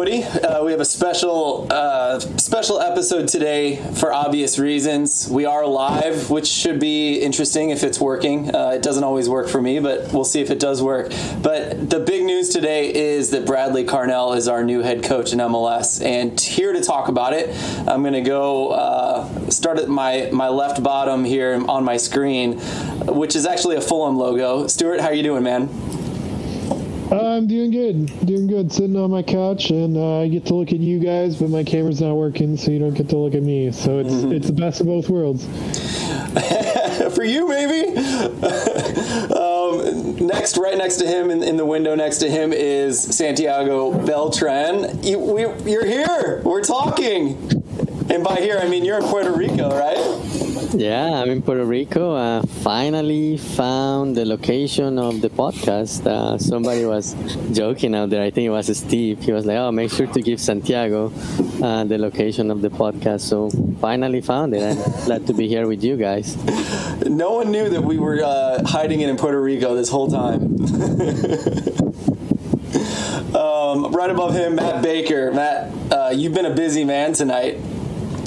Footy. Uh, we have a special uh, special episode today for obvious reasons. We are live, which should be interesting if it's working. Uh, it doesn't always work for me, but we'll see if it does work. But the big news today is that Bradley Carnell is our new head coach in MLS, and here to talk about it, I'm going to go uh, start at my my left bottom here on my screen, which is actually a Fulham logo. Stuart, how are you doing, man? I'm doing good. Doing good. Sitting on my couch, and uh, I get to look at you guys, but my camera's not working, so you don't get to look at me. So it's mm-hmm. it's the best of both worlds. For you, maybe. um, next, right next to him, in, in, the window next to him, is Santiago Beltran. You, we, you're here. We're talking. And by here, I mean you're in Puerto Rico, right? Yeah, I'm in Puerto Rico. Uh, finally found the location of the podcast. Uh, somebody was joking out there. I think it was Steve. He was like, "Oh, make sure to give Santiago uh, the location of the podcast." So finally found it. I'm glad to be here with you guys. No one knew that we were uh, hiding it in Puerto Rico this whole time. um, right above him, Matt Baker. Matt, uh, you've been a busy man tonight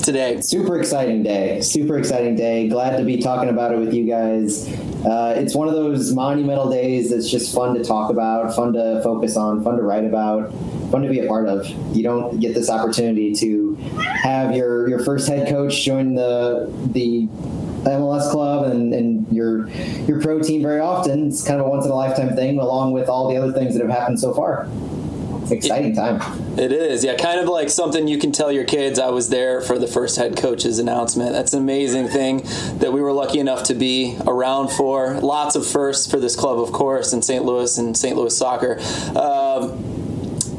today. Super exciting day. Super exciting day. Glad to be talking about it with you guys. Uh, it's one of those monumental days that's just fun to talk about, fun to focus on, fun to write about, fun to be a part of. You don't get this opportunity to have your your first head coach join the the MLS club and, and your your pro team very often. It's kind of a once in a lifetime thing, along with all the other things that have happened so far exciting time. It is, yeah, kind of like something you can tell your kids. I was there for the first head coach's announcement. That's an amazing thing that we were lucky enough to be around for. Lots of firsts for this club, of course, in St. Louis and St. Louis soccer. Um,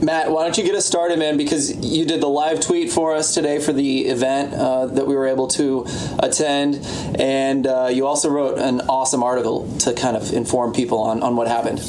Matt, why don't you get us started, man? Because you did the live tweet for us today for the event uh, that we were able to attend, and uh, you also wrote an awesome article to kind of inform people on, on what happened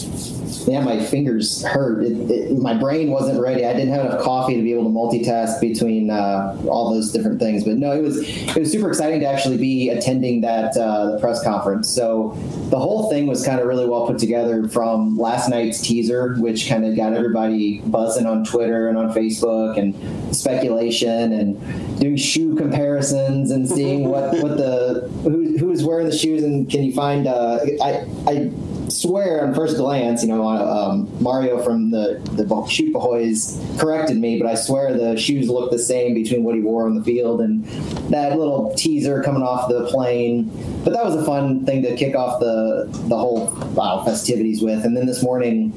yeah, my fingers hurt. It, it, my brain wasn't ready. I didn't have enough coffee to be able to multitask between uh, all those different things. But no, it was it was super exciting to actually be attending that uh, press conference. So the whole thing was kind of really well put together from last night's teaser, which kind of got everybody buzzing on Twitter and on Facebook and speculation and doing shoe comparisons and seeing what what the who who is wearing the shoes and can you find uh, I I swear on first glance, you know, um, Mario from the the Shoot Boys corrected me, but I swear the shoes look the same between what he wore on the field and that little teaser coming off the plane. But that was a fun thing to kick off the the whole wow, festivities with. And then this morning.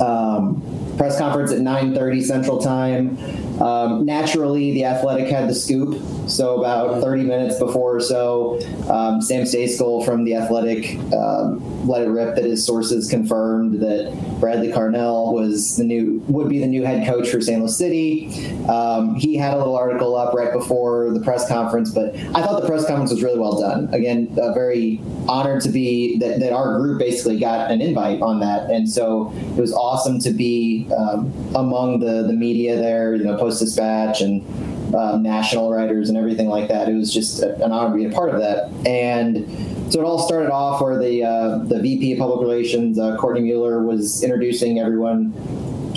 Um, press conference at 9.30 central time um, naturally the athletic had the scoop so about 30 minutes before or so um, sam stejskal from the athletic um, let it rip that his sources confirmed that bradley carnell was the new would be the new head coach for St. louis city. Um, he had a little article up right before the press conference but i thought the press conference was really well done. Again uh, very honored to be that, that our group basically got an invite on that. And so it was awesome to be um, among the the media there, you know, Post Dispatch and um, national writers and everything like that. It was just an honor to be a part of that. And so it all started off where the uh, the VP of Public Relations, uh, Courtney Mueller, was introducing everyone.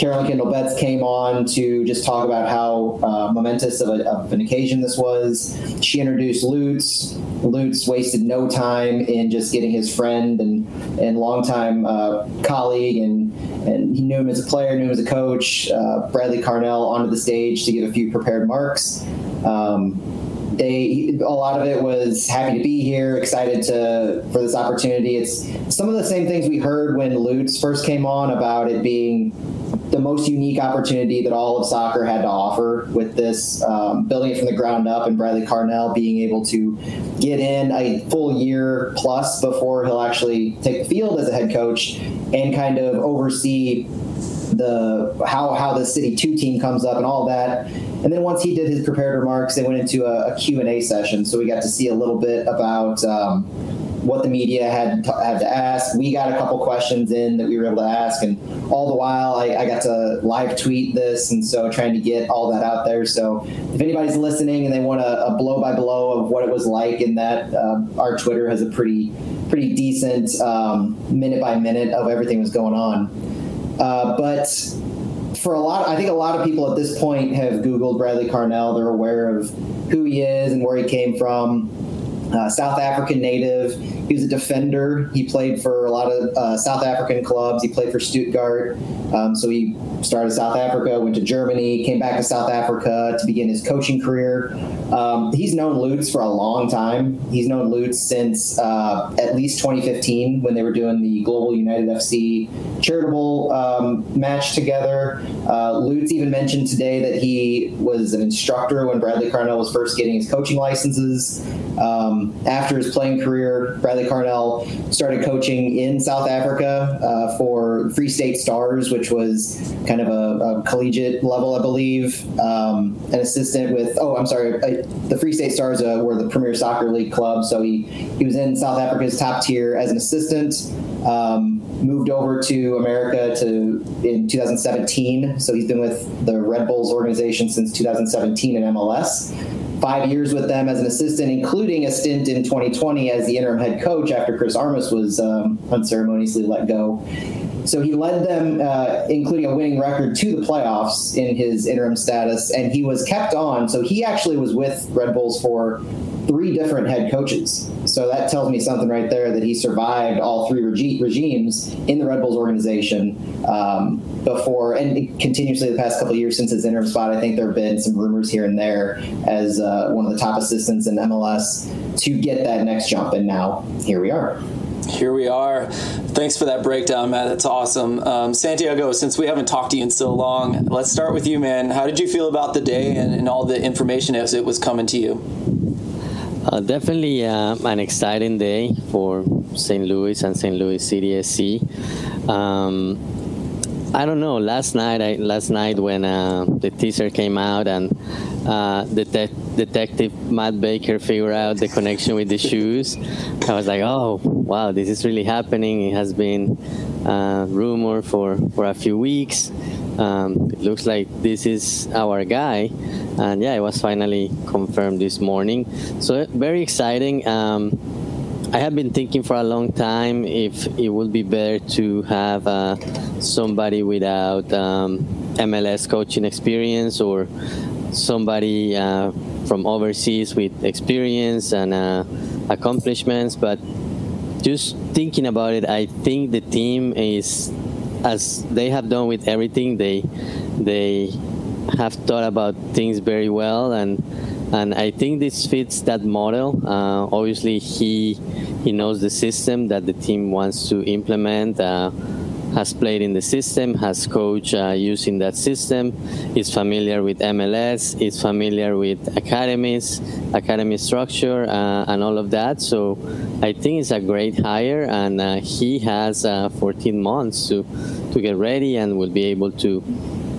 Carolyn Kindle Betts came on to just talk about how uh, momentous of, a, of, an occasion this was. She introduced Lutz. Lutz wasted no time in just getting his friend and and longtime uh, colleague and and he knew him as a player, knew him as a coach. Uh, Bradley Carnell onto the stage to give a few prepared marks. Um, they a lot of it was happy to be here, excited to for this opportunity. It's some of the same things we heard when Lutz first came on about it being the most unique opportunity that all of soccer had to offer with this um, building it from the ground up and Bradley Carnell being able to get in a full year plus before he'll actually take the field as a head coach and kind of oversee the how how the city two team comes up and all that and then once he did his prepared remarks they went into a, a q&a session so we got to see a little bit about um, what the media had to, had to ask. We got a couple questions in that we were able to ask, and all the while I, I got to live tweet this, and so trying to get all that out there. So if anybody's listening and they want a, a blow by blow of what it was like in that, uh, our Twitter has a pretty pretty decent um, minute by minute of everything that's going on. Uh, but for a lot, I think a lot of people at this point have Googled Bradley Carnell. They're aware of who he is and where he came from. Uh, South African native. He was a defender. He played for a lot of uh, South African clubs. He played for Stuttgart. Um, so he started South Africa, went to Germany, came back to South Africa to begin his coaching career. Um, he's known Lutz for a long time. He's known Lutz since uh, at least 2015 when they were doing the Global United FC charitable um, match together. Uh, Lutz even mentioned today that he was an instructor when Bradley Carnell was first getting his coaching licenses. Um, after his playing career, Bradley Carnell started coaching in South Africa uh, for Free State Stars, which was kind of a, a collegiate level, I believe. Um, an assistant with, oh, I'm sorry, I, the Free State Stars uh, were the Premier Soccer League club. So he, he was in South Africa's top tier as an assistant. Um, moved over to America to in 2017. So he's been with the Red Bulls organization since 2017 in MLS five years with them as an assistant, including a stint in 2020 as the interim head coach after Chris Armas was um, unceremoniously let go. So he led them, uh, including a winning record, to the playoffs in his interim status, and he was kept on. So he actually was with Red Bulls for three different head coaches. So that tells me something right there that he survived all three regi- regimes in the Red Bulls organization um, before, and continuously the past couple years since his interim spot. I think there have been some rumors here and there as uh, one of the top assistants in MLS to get that next jump, and now here we are. Here we are. Thanks for that breakdown, Matt. That's awesome. Um, Santiago, since we haven't talked to you in so long, let's start with you, man. How did you feel about the day and, and all the information as it was coming to you? Uh, definitely uh, an exciting day for St. Louis and St. Louis City SC. Um, I don't know. Last night, I, last night when uh, the teaser came out and uh, detective Matt Baker figure out the connection with the shoes, I was like, "Oh, wow, this is really happening." It has been uh, rumored for for a few weeks. Um, it looks like this is our guy, and yeah, it was finally confirmed this morning. So very exciting. Um, I have been thinking for a long time if it would be better to have uh, somebody without um, MLS coaching experience or somebody uh, from overseas with experience and uh, accomplishments. But just thinking about it, I think the team is, as they have done with everything, they they have thought about things very well and and I think this fits that model. Uh, obviously, he he knows the system that the team wants to implement. Has played in the system, has coached uh, using that system, is familiar with MLS, is familiar with academies, academy structure, uh, and all of that. So I think it's a great hire, and uh, he has uh, 14 months to to get ready and will be able to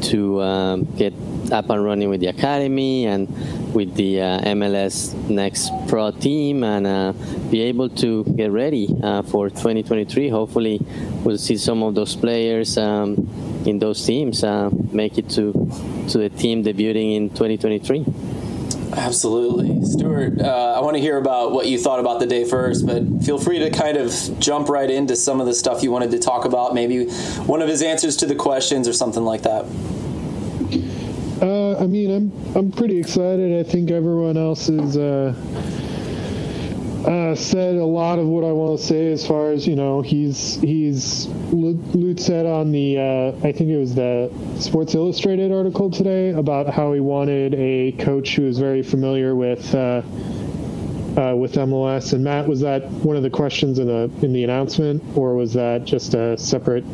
to um, get up and running with the academy and with the uh, MLS Next Pro team and uh, be able to get ready uh, for 2023. Hopefully, we'll see some of those players um, in those teams make it to to the team debuting in 2023. Absolutely. Stuart, uh, I want to hear about what you thought about the day first, but feel free to kind of jump right into some of the stuff you wanted to talk about, maybe one of his answers to the questions or something like that. Uh, I mean, I'm I'm pretty excited. I think everyone else has uh, uh, said a lot of what I want to say. As far as you know, he's he's Lutz said on the uh, I think it was the Sports Illustrated article today about how he wanted a coach who was very familiar with. Uh, uh, with MLS and Matt, was that one of the questions in the in the announcement, or was that just a separate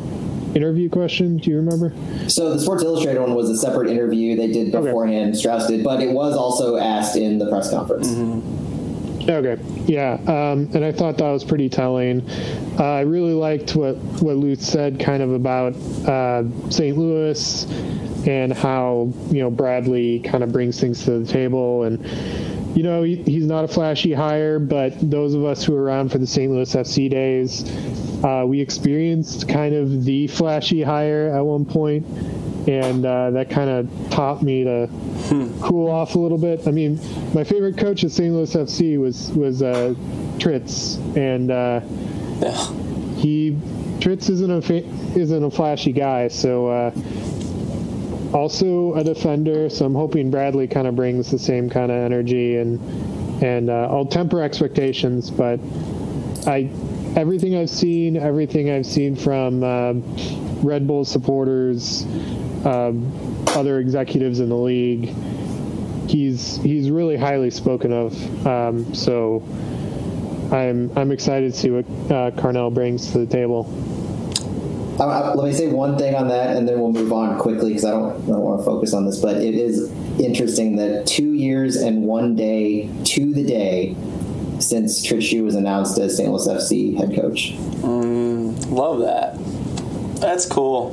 interview question? Do you remember? So the Sports Illustrated one was a separate interview they did beforehand, okay. Straus did, but it was also asked in the press conference. Mm-hmm. Okay, yeah, um, and I thought that was pretty telling. Uh, I really liked what what Lutz said, kind of about uh, St. Louis and how you know Bradley kind of brings things to the table and you know, he, he's not a flashy hire, but those of us who were around for the St. Louis FC days uh, we experienced kind of the flashy hire at one point, and uh, that kind of taught me to hmm. cool off a little bit. I mean, my favorite coach at St. Louis FC was was uh, Tritz, and uh, yeah. he Tritz isn't a fa- isn't a flashy guy, so uh, also a defender, so I'm hoping Bradley kind of brings the same kind of energy and and uh, I'll temper expectations, but I everything I've seen, everything I've seen from uh, Red Bull supporters, um, other executives in the league, he's he's really highly spoken of. Um, so I'm I'm excited to see what uh, Carnell brings to the table. I, I, let me say one thing on that, and then we'll move on quickly because I don't, I don't want to focus on this. But it is interesting that two years and one day to the day since Tritz was announced as St. Louis FC head coach. Mm, love that. That's cool.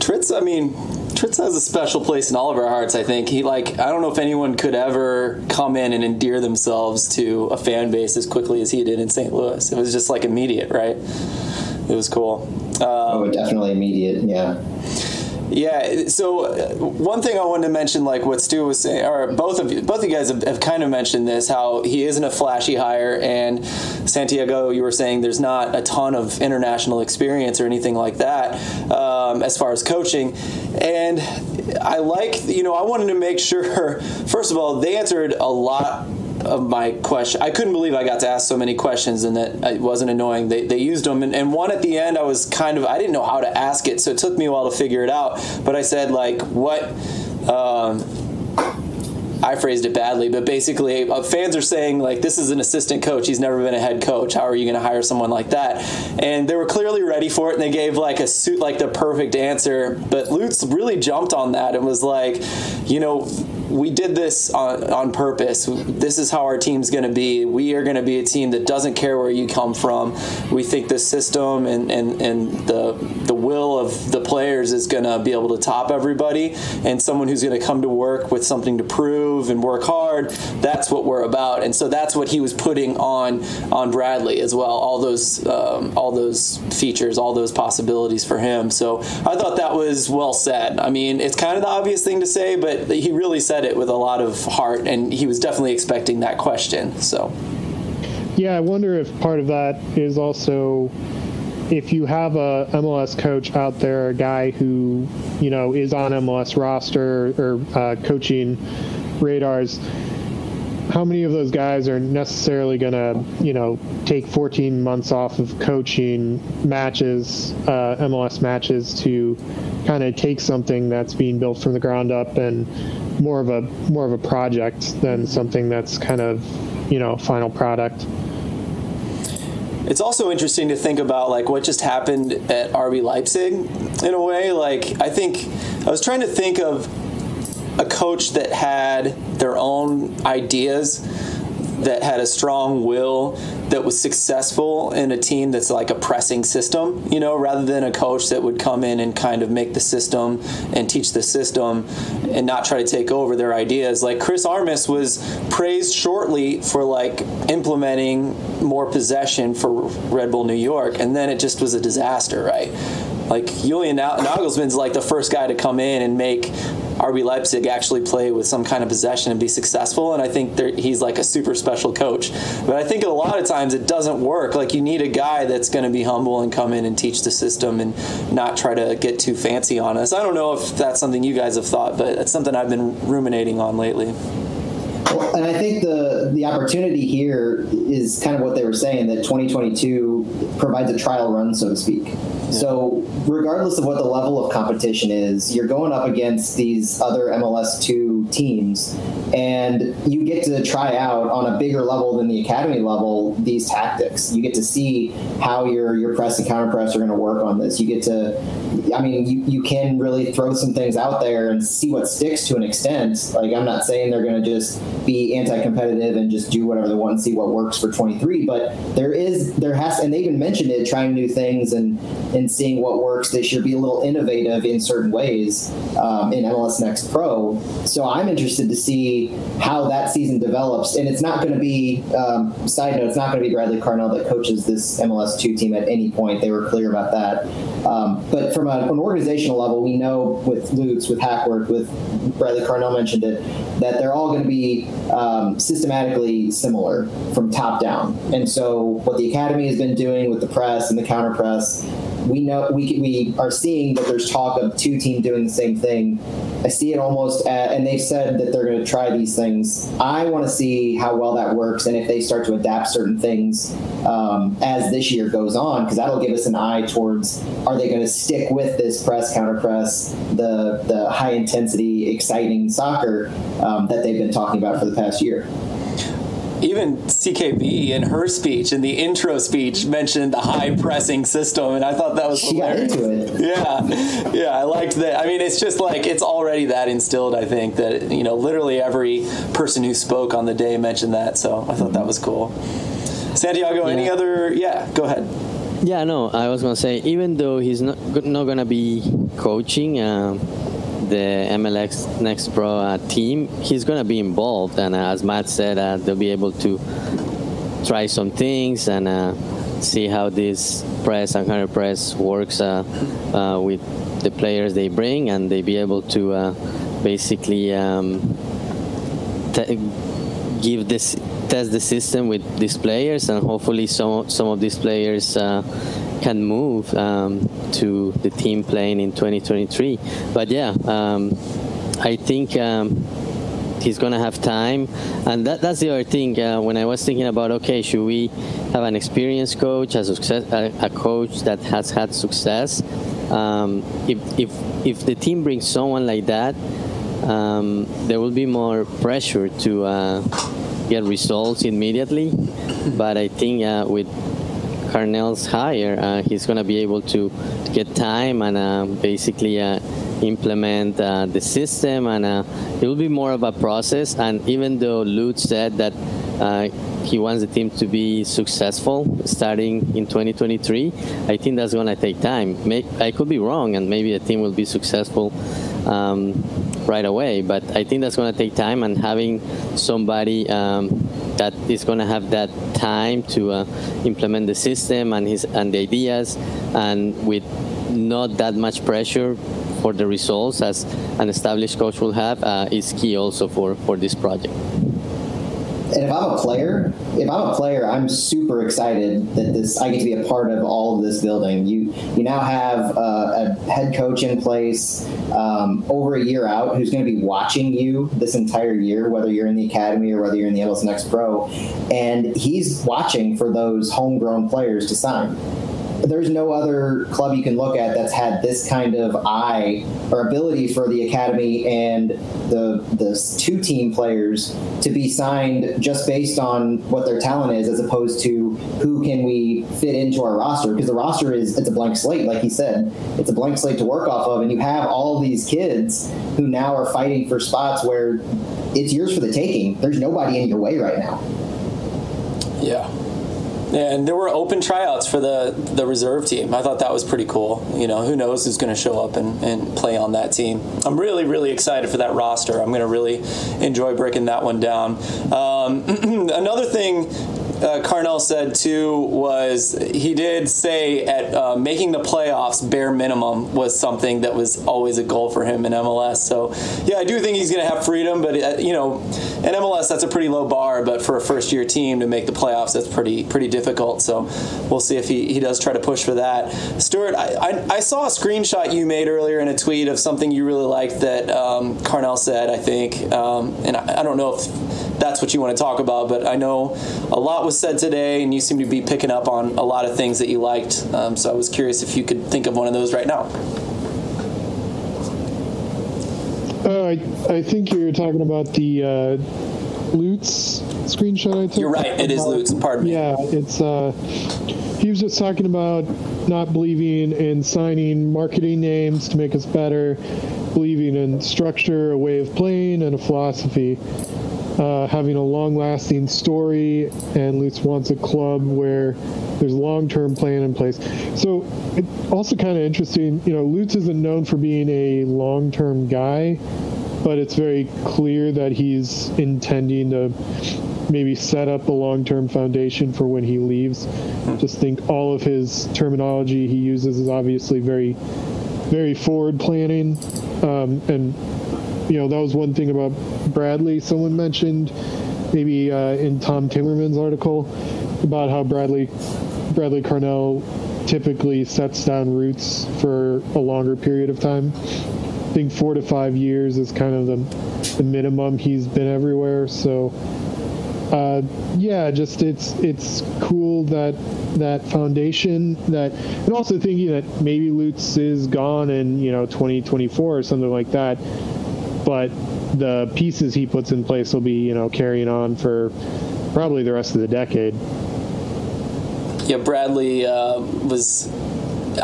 Tritz, I mean, Tritz has a special place in all of our hearts. I think he like I don't know if anyone could ever come in and endear themselves to a fan base as quickly as he did in St. Louis. It was just like immediate, right? It was cool. Um, oh, definitely immediate. Yeah. Yeah. So uh, one thing I wanted to mention, like what Stu was saying, or both of you, both of you guys have, have, kind of mentioned this, how he isn't a flashy hire, and Santiago, you were saying there's not a ton of international experience or anything like that um, as far as coaching, and I like, you know, I wanted to make sure, first of all, they answered a lot of my question. I couldn't believe I got to ask so many questions and that it wasn't annoying. They, they used them. And, and one at the end, I was kind of, I didn't know how to ask it. So it took me a while to figure it out. But I said, like, what. Um, I phrased it badly, but basically, uh, fans are saying like, "This is an assistant coach. He's never been a head coach. How are you going to hire someone like that?" And they were clearly ready for it, and they gave like a suit like the perfect answer. But Lutz really jumped on that and was like, "You know, we did this on, on purpose. This is how our team's going to be. We are going to be a team that doesn't care where you come from. We think the system and, and, and the the will of the players is going to be able to top everybody. And someone who's going to come to work with something to prove and work hard. That's what we're about. And so that's what he was putting on on Bradley as well. All those um, all those features, all those possibilities for him. So I thought that was well said. I mean, it's kind of the obvious thing to say, but he really said said it with a lot of heart, and he was definitely expecting that question. So, yeah, I wonder if part of that is also if you have a MLS coach out there, a guy who you know is on MLS roster or uh, coaching radars. How many of those guys are necessarily going to, you know, take 14 months off of coaching matches, uh, MLS matches, to kind of take something that's being built from the ground up and more of a more of a project than something that's kind of you know final product. It's also interesting to think about like what just happened at RB Leipzig in a way. Like I think I was trying to think of a coach that had their own ideas that had a strong will that was successful in a team that's like a pressing system, you know, rather than a coach that would come in and kind of make the system and teach the system and not try to take over their ideas. Like Chris Armas was praised shortly for like implementing more possession for Red Bull New York, and then it just was a disaster, right? Like Julian Nagelsmann's like the first guy to come in and make RB Leipzig actually play with some kind of possession and be successful. And I think he's like a super special coach. But I think a lot of times it doesn't work. Like you need a guy that's going to be humble and come in and teach the system and not try to get too fancy on us. I don't know if that's something you guys have thought, but it's something I've been ruminating on lately. Well, and I think the the opportunity here is kind of what they were saying that 2022 provides a trial run, so to speak. Yeah. So, regardless of what the level of competition is, you're going up against these other MLS two teams, and you get to try out on a bigger level than the academy level these tactics. You get to see how your your press and counter press are going to work on this. You get to, I mean, you, you can really throw some things out there and see what sticks to an extent. Like I'm not saying they're going to just be anti-competitive and just do whatever they want and see what works for 23. But there is, there has, and they even mentioned it, trying new things and and seeing what works. They should be a little innovative in certain ways um, in MLS Next Pro. So I'm interested to see how that season develops. And it's not going to be, um, side note, it's not going to be Bradley Carnell that coaches this MLS two team at any point. They were clear about that. Um, but from a, an organizational level, we know with Lutz, with Hackworth, with Bradley Carnell mentioned it, that they're all going to be um, systematically similar from top down. And so, what the academy has been doing with the press and the counter press we know we we are seeing that there's talk of two teams doing the same thing. I see it almost, at, and they've said that they're going to try these things. I want to see how well that works, and if they start to adapt certain things um, as this year goes on, because that'll give us an eye towards are they going to stick with this press counter press, the the high intensity, exciting soccer um, that they've been talking about for the past year even CKB in her speech, in the intro speech, mentioned the high pressing system, and I thought that was she hilarious. got into it. Yeah, yeah, I liked that. I mean, it's just like it's already that instilled. I think that you know, literally every person who spoke on the day mentioned that, so I thought that was cool. Santiago, yeah. any other? Yeah, go ahead. Yeah, no, I was gonna say even though he's not not gonna be coaching. Um, the MLS Next Pro uh, team, he's going to be involved. And uh, as Matt said, uh, they'll be able to try some things and uh, see how this press and counter press works uh, uh, with the players they bring, and they'll be able to basically um, give this test the system with these players, and hopefully some some of these players can move um, to the team playing in 2023. But yeah, um, I think um, he's to have time. And that, that's the other thing. Uh, when I was thinking about, okay, should we have an experienced coach, a, success, a, a coach that has had success? Um, if, if, if the team brings someone like that, um, there will be more pressure to uh, get results immediately. But I think uh, with Carnell's hire, uh, he's going to be able to get time and uh, basically uh, implement the system, and it will be more of a process. And even though Lutz said that he wants the team to be successful starting in 2023, I think that's going to take time. I could be wrong, and maybe the team will be successful. Um, right away, but I think that's going to take time, and having somebody um, that is going to have that time to uh, implement the system and his and the ideas, and with not that much pressure for the results as an established coach will have uh, is key also for for this project and if I'm a player, if I'm a player, I'm super excited that this I get to be a part of all of this building. You you now have uh, a head coach in place um, over a year out who's going to be watching you this entire year, whether you're in the academy or whether you're in the MLS Next Pro, and he's watching for those homegrown players to sign there's no other club you can look at that's had this kind of eye or ability for the academy and the the two team players to be signed just based on what their talent is, as opposed to who can we fit into our roster because the roster is it's a blank slate, like he said, it's a blank slate to work off of, and you have all these kids who now are fighting for spots where it's yours for the taking. There's nobody in your way right now. Yeah. And there were open tryouts for the the reserve team. I thought that was pretty cool. You know, who knows who's going to show up and, and play on that team. I'm really, really excited for that roster. I'm going to really enjoy breaking that one down. Um, another thing uh, Carnell said too was he did say at uh, making the playoffs bare minimum was something that was always a goal for him in MLS. So yeah, I do think he's going to have freedom, but uh, you know, in MLS that's a pretty low bar. But for a first year team to make the playoffs, that's pretty pretty difficult. So we'll see if he, he does try to push for that. Stuart, I, I, I saw a screenshot you made earlier in a tweet of something you really liked that um, Carnell said. I think, um, and I, I don't know if that's what you want to talk about, but I know a lot was said today, and you seem to be picking up on a lot of things that you liked. Um, so I was curious if you could think of one of those right now. Uh, I, I think you're talking about the uh, Lutz screenshot I took. You're right. It is Lutz. Pardon me. Yeah, it's. Uh, he was just talking about not believing in signing marketing names to make us better, believing in structure, a way of playing, and a philosophy uh, having a long lasting story, and Lutz wants a club where there's long term plan in place. So, it's also kind of interesting, you know, Lutz isn't known for being a long term guy, but it's very clear that he's intending to maybe set up a long term foundation for when he leaves. Just think all of his terminology he uses is obviously very, very forward planning. Um, and you know, that was one thing about Bradley. Someone mentioned maybe uh, in Tom Timmerman's article about how Bradley Bradley Carnell typically sets down roots for a longer period of time. I think four to five years is kind of the, the minimum he's been everywhere. So, uh, yeah, just it's it's cool that that foundation that, and also thinking that maybe Lutz is gone in you know 2024 or something like that, but the pieces he puts in place will be you know carrying on for probably the rest of the decade. Yeah, Bradley uh, was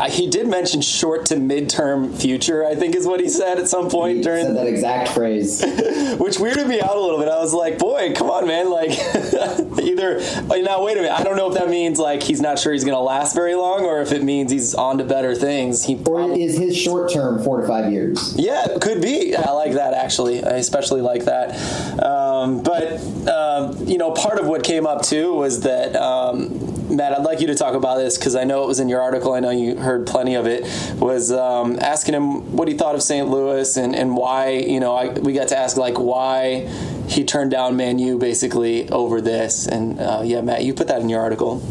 he did mention short to midterm future. I think is what he said at some point he during said that exact phrase, which weirded me out a little bit. I was like, "Boy, come on, man!" Like, either now wait a minute. I don't know if that means like he's not sure he's going to last very long, or if it means he's on to better things. He or is his short term four to five years? Yeah, could be. I like that actually. I especially like that. Um, but um, you know, part of what came up too was that. Um, Matt, I'd like you to talk about this because I know it was in your article. I know you heard plenty of it. Was um, asking him what he thought of St. Louis and, and why. You know, I, we got to ask like why he turned down Man U basically over this. And uh, yeah, Matt, you put that in your article.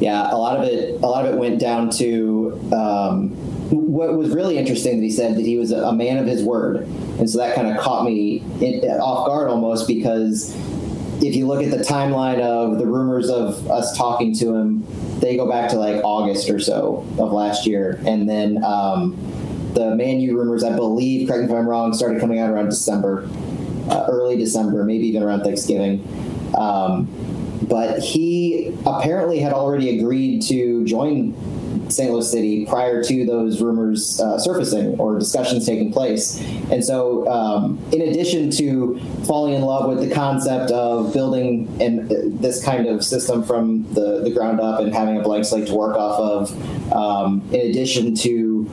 Yeah, a lot of it. A lot of it went down to. Um, what was really interesting that he said that he was a man of his word, and so that kind of caught me in, off guard almost because if you look at the timeline of the rumors of us talking to him, they go back to like August or so of last year, and then um, the Man U rumors, I believe, correct me if I'm wrong, started coming out around December, uh, early December, maybe even around Thanksgiving. Um, but he apparently had already agreed to join St. Louis City prior to those rumors uh, surfacing or discussions taking place. And so, um, in addition to falling in love with the concept of building and uh, this kind of system from the, the ground up and having a blank slate to work off of, um, in addition to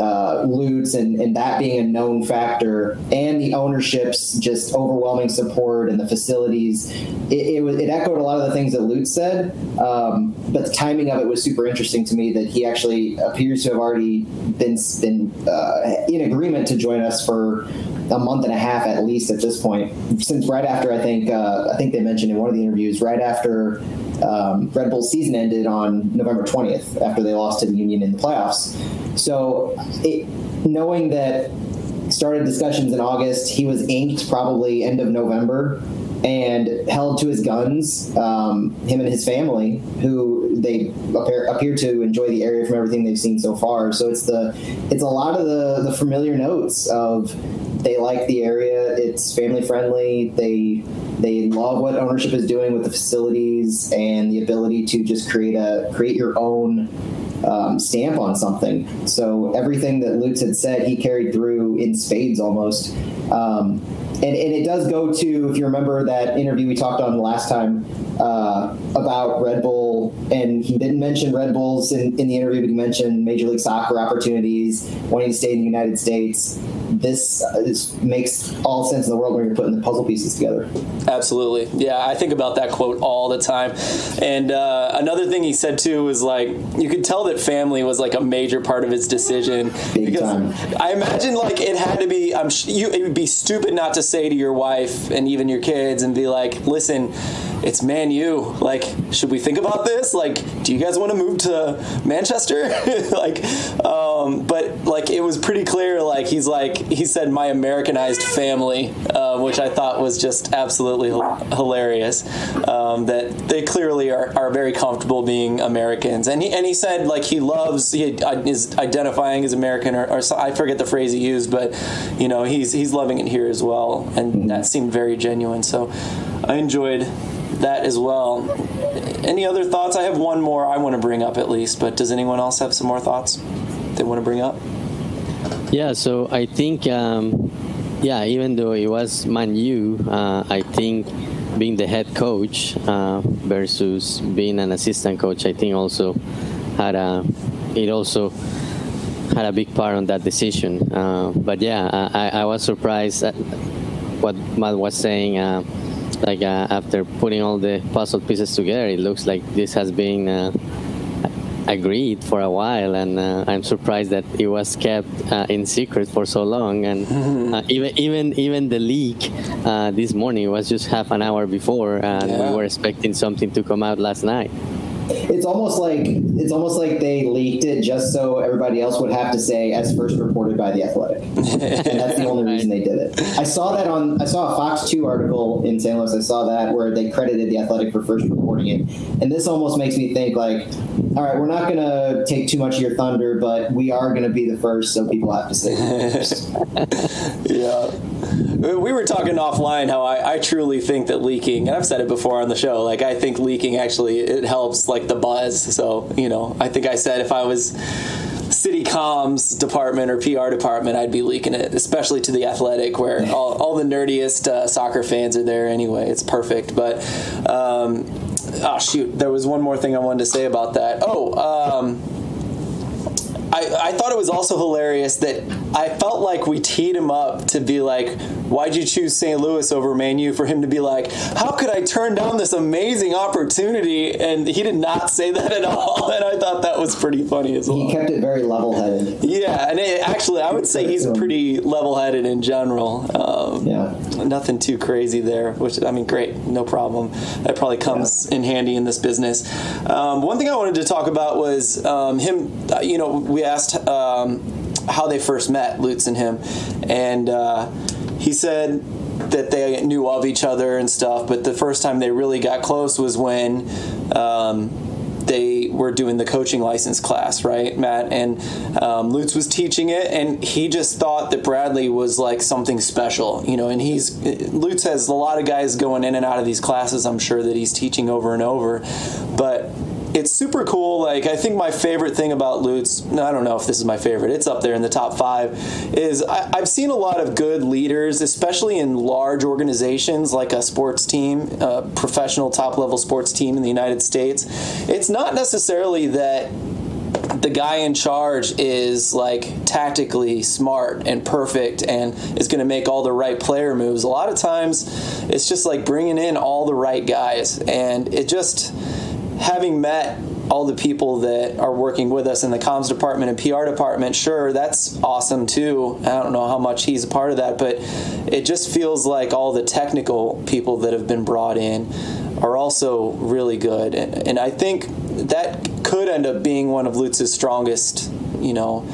uh, Lutz and, and that being a known factor, and the ownership's just overwhelming support and the facilities, it, it, it echoed a lot of the things that Lutz said. Um, but the timing of it was super interesting to me that he actually appears to have already been been uh, in agreement to join us for a month and a half at least at this point. Since right after I think uh, I think they mentioned in one of the interviews, right after um, Red Bull's season ended on November 20th after they lost to the Union in the playoffs. So, it, knowing that started discussions in August, he was inked probably end of November and held to his guns. Um, him and his family, who they appear, appear to enjoy the area from everything they've seen so far. So it's the it's a lot of the the familiar notes of they like the area. It's family friendly. They they love what ownership is doing with the facilities and the ability to just create a create your own um, stamp on something. So everything that Lutz had said, he carried through in spades almost. Um, and, and it does go to, if you remember that interview we talked on last time uh, about Red Bull, and he didn't mention Red Bulls in, in the interview, but he mentioned Major League Soccer opportunities, wanting to stay in the United States. This, uh, this makes all sense in the world when you're putting the puzzle pieces together. Absolutely. Yeah, I think about that quote all the time. And uh, another thing he said too was like, you could tell that family was like a major part of his decision. Big because time. I imagine like it had to be, I'm, you, it would be stupid not to say to your wife and even your kids and be like, listen, it's Man U. Like, should we think about this? Like, do you guys want to move to Manchester? like, um, but like it was pretty clear. Like he's like he said, my Americanized family, uh, which I thought was just absolutely hilarious. Um, that they clearly are, are very comfortable being Americans, and he and he said like he loves he is identifying as American, or, or I forget the phrase he used, but you know he's he's loving it here as well, and that seemed very genuine. So I enjoyed that as well. Any other thoughts? I have one more I want to bring up at least, but does anyone else have some more thoughts they want to bring up? Yeah, so I think, um, yeah, even though it was Man U, uh, I think being the head coach uh, versus being an assistant coach, I think also had a, it also had a big part on that decision. Uh, but yeah, I, I was surprised at what Matt was saying. Uh, like uh, after putting all the puzzle pieces together, it looks like this has been uh, agreed for a while, and uh, I'm surprised that it was kept uh, in secret for so long. And uh, even even even the leak uh, this morning was just half an hour before, and Yeah. we were expecting something to come out last night. It's almost like it's almost like they leaked it just so everybody else would have to say as first reported by the Athletic, and that's the only reason they did it. I saw that on I saw a Fox Two article in St. Louis. I saw that where they credited the Athletic for first reporting it, and this almost makes me think like, all right, we're not going to take too much of your thunder, but we are going to be the first, so people have to say first. yeah. We were talking offline how I, I truly think that leaking, and I've said it before on the show, like I think leaking actually it helps like the buzz. So you know, I think I said if I was city comms department or PR department, I'd be leaking it, especially to the athletic where all, all the nerdiest uh, soccer fans are there anyway. It's perfect. But, um, oh, shoot, there was one more thing I wanted to say about that. Oh, um, I, I thought it was also hilarious that I felt like we teed him up to be like, why'd you choose St. Louis over Man U? For him to be like, how could I turn down this amazing opportunity? And he did not say that at all. And I thought that was pretty funny as well. He kept it very level headed. Yeah, and it, actually, I would say he's pretty level headed in general. Um, yeah. Nothing too crazy there, which, I mean, great, no problem. That probably comes yeah. in handy in this business. Um, one thing I wanted to talk about was um, him, uh, you know, we we asked um, how they first met, Lutz and him, and uh, he said that they knew of each other and stuff. But the first time they really got close was when. Um, they were doing the coaching license class, right, Matt? And um, Lutz was teaching it, and he just thought that Bradley was like something special, you know. And he's Lutz has a lot of guys going in and out of these classes. I'm sure that he's teaching over and over, but it's super cool. Like I think my favorite thing about Lutz, I don't know if this is my favorite. It's up there in the top five. Is I, have seen a lot of good leaders, especially in large organizations like a sports team, a professional top level sports team in the United States. It's not necessarily that the guy in charge is like tactically smart and perfect and is going to make all the right player moves. A lot of times it's just like bringing in all the right guys and it just having met all the people that are working with us in the comms department and PR department, sure, that's awesome too. I don't know how much he's a part of that, but it just feels like all the technical people that have been brought in are also really good. And, I think that could end up being one of Lutz's strongest, you know,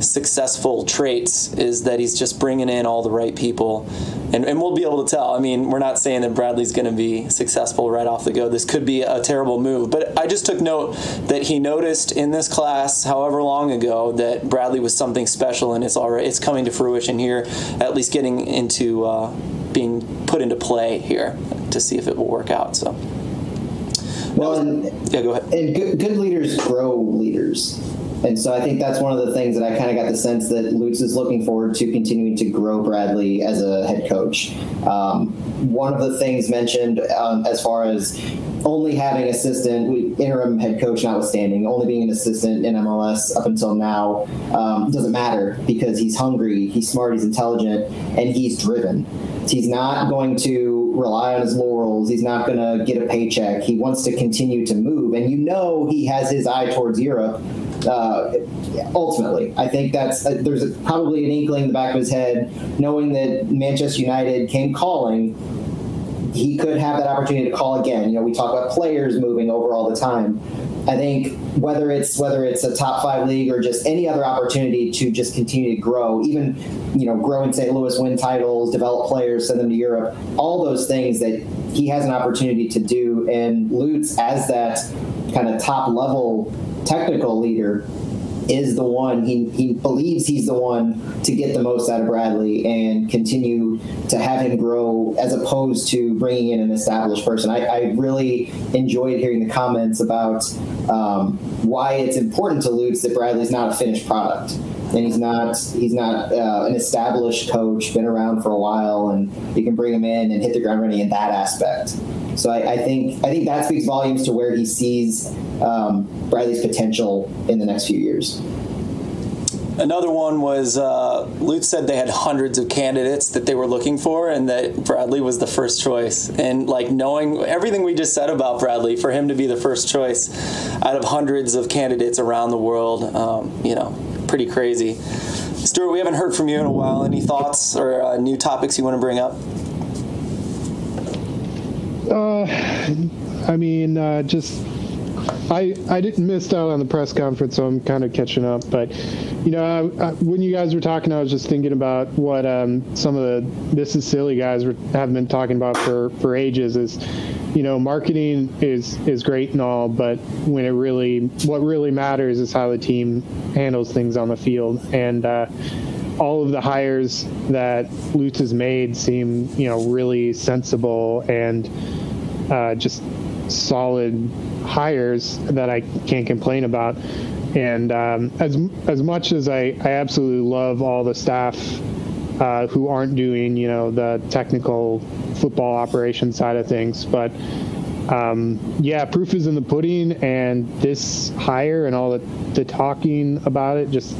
successful traits is that he's just bringing in all the right people. And, and we'll be able to tell. I mean, we're not saying that Bradley's going to be successful right off the go. This could be a terrible move. But I just took note that he noticed in this class, however long ago, that Bradley was something special, and it's already it's coming to fruition here, at least getting into uh, being put into play here to see if it will work out. So. Well, and, yeah, go ahead. And good, good leaders grow leaders. And so I think that's one of the things that I kind of got the sense that Lutz is looking forward to continuing to grow Bradley as a head coach. Um, one of the things mentioned um, as far as only having assistant, interim head coach notwithstanding, only being an assistant in MLS up until now um, doesn't matter because he's hungry, he's smart, he's intelligent, and he's driven. He's not going to rely on his laurels. He's not going to get a paycheck. He wants to continue to move. And you know he has his eye towards Europe uh, ultimately. I think that's uh, there's a, probably an inkling in the back of his head, knowing that Manchester United came calling. He could have that opportunity to call again. You know, we talk about players moving over all the time. I think whether it's whether it's a top five league or just any other opportunity to just continue to grow, even you know, grow in St. Louis, win titles, develop players, send them to Europe, all those things that he has an opportunity to do. And Lutz, as that kind of top level technical leader is the one he, he believes he's the one to get the most out of Bradley and continue to have him grow as opposed to bringing in an established person. I, I really enjoyed hearing the comments about um, why it's important to Lutz that Bradley's not a finished product and he's not he's not uh, an established coach, been around for a while, and you can bring him in and hit the ground running in that aspect. So I, I think I think that speaks volumes to where he sees um, Bradley's potential in the next few years. Another one was uh, Lutz said they had hundreds of candidates that they were looking for, and that Bradley was the first choice. And like knowing everything we just said about Bradley, for him to be the first choice out of hundreds of candidates around the world, um, you know, pretty crazy. Stuart, we haven't heard from you in a while. Any thoughts or uh, new topics you want to bring up? Uh, I mean, uh, just I I didn't miss out on the press conference, so I'm kind of catching up. But you know, I, I, when you guys were talking, I was just thinking about what um, some of the this is silly guys were, have been talking about for for ages. Is you know, marketing is is great and all, but when it really what really matters is how the team handles things on the field and. Uh, all of the hires that Lutz has made seem, you know, really sensible and uh, just solid hires that I can't complain about. And um, as as much as I, I absolutely love all the staff uh, who aren't doing, you know, the technical football operation side of things, but um, yeah, proof is in the pudding, and this hire and all the, the talking about it just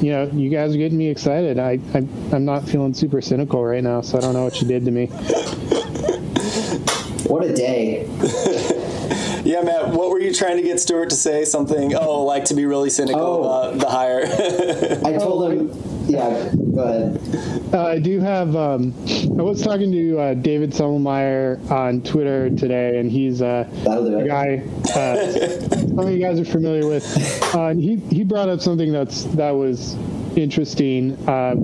you know, you guys are getting me excited. I, I I'm not feeling super cynical right now, so I don't know what you did to me. What a day. yeah, Matt, what were you trying to get Stuart to say? Something, oh, like to be really cynical Oh. about the hire. I told him, oh, yeah, go ahead. Uh, I do have. Um, I was talking to uh, David Semmelmeyer on Twitter today, and he's uh, a guy uh, some of you guys are familiar with. Uh, and he he brought up something that's that was interesting uh,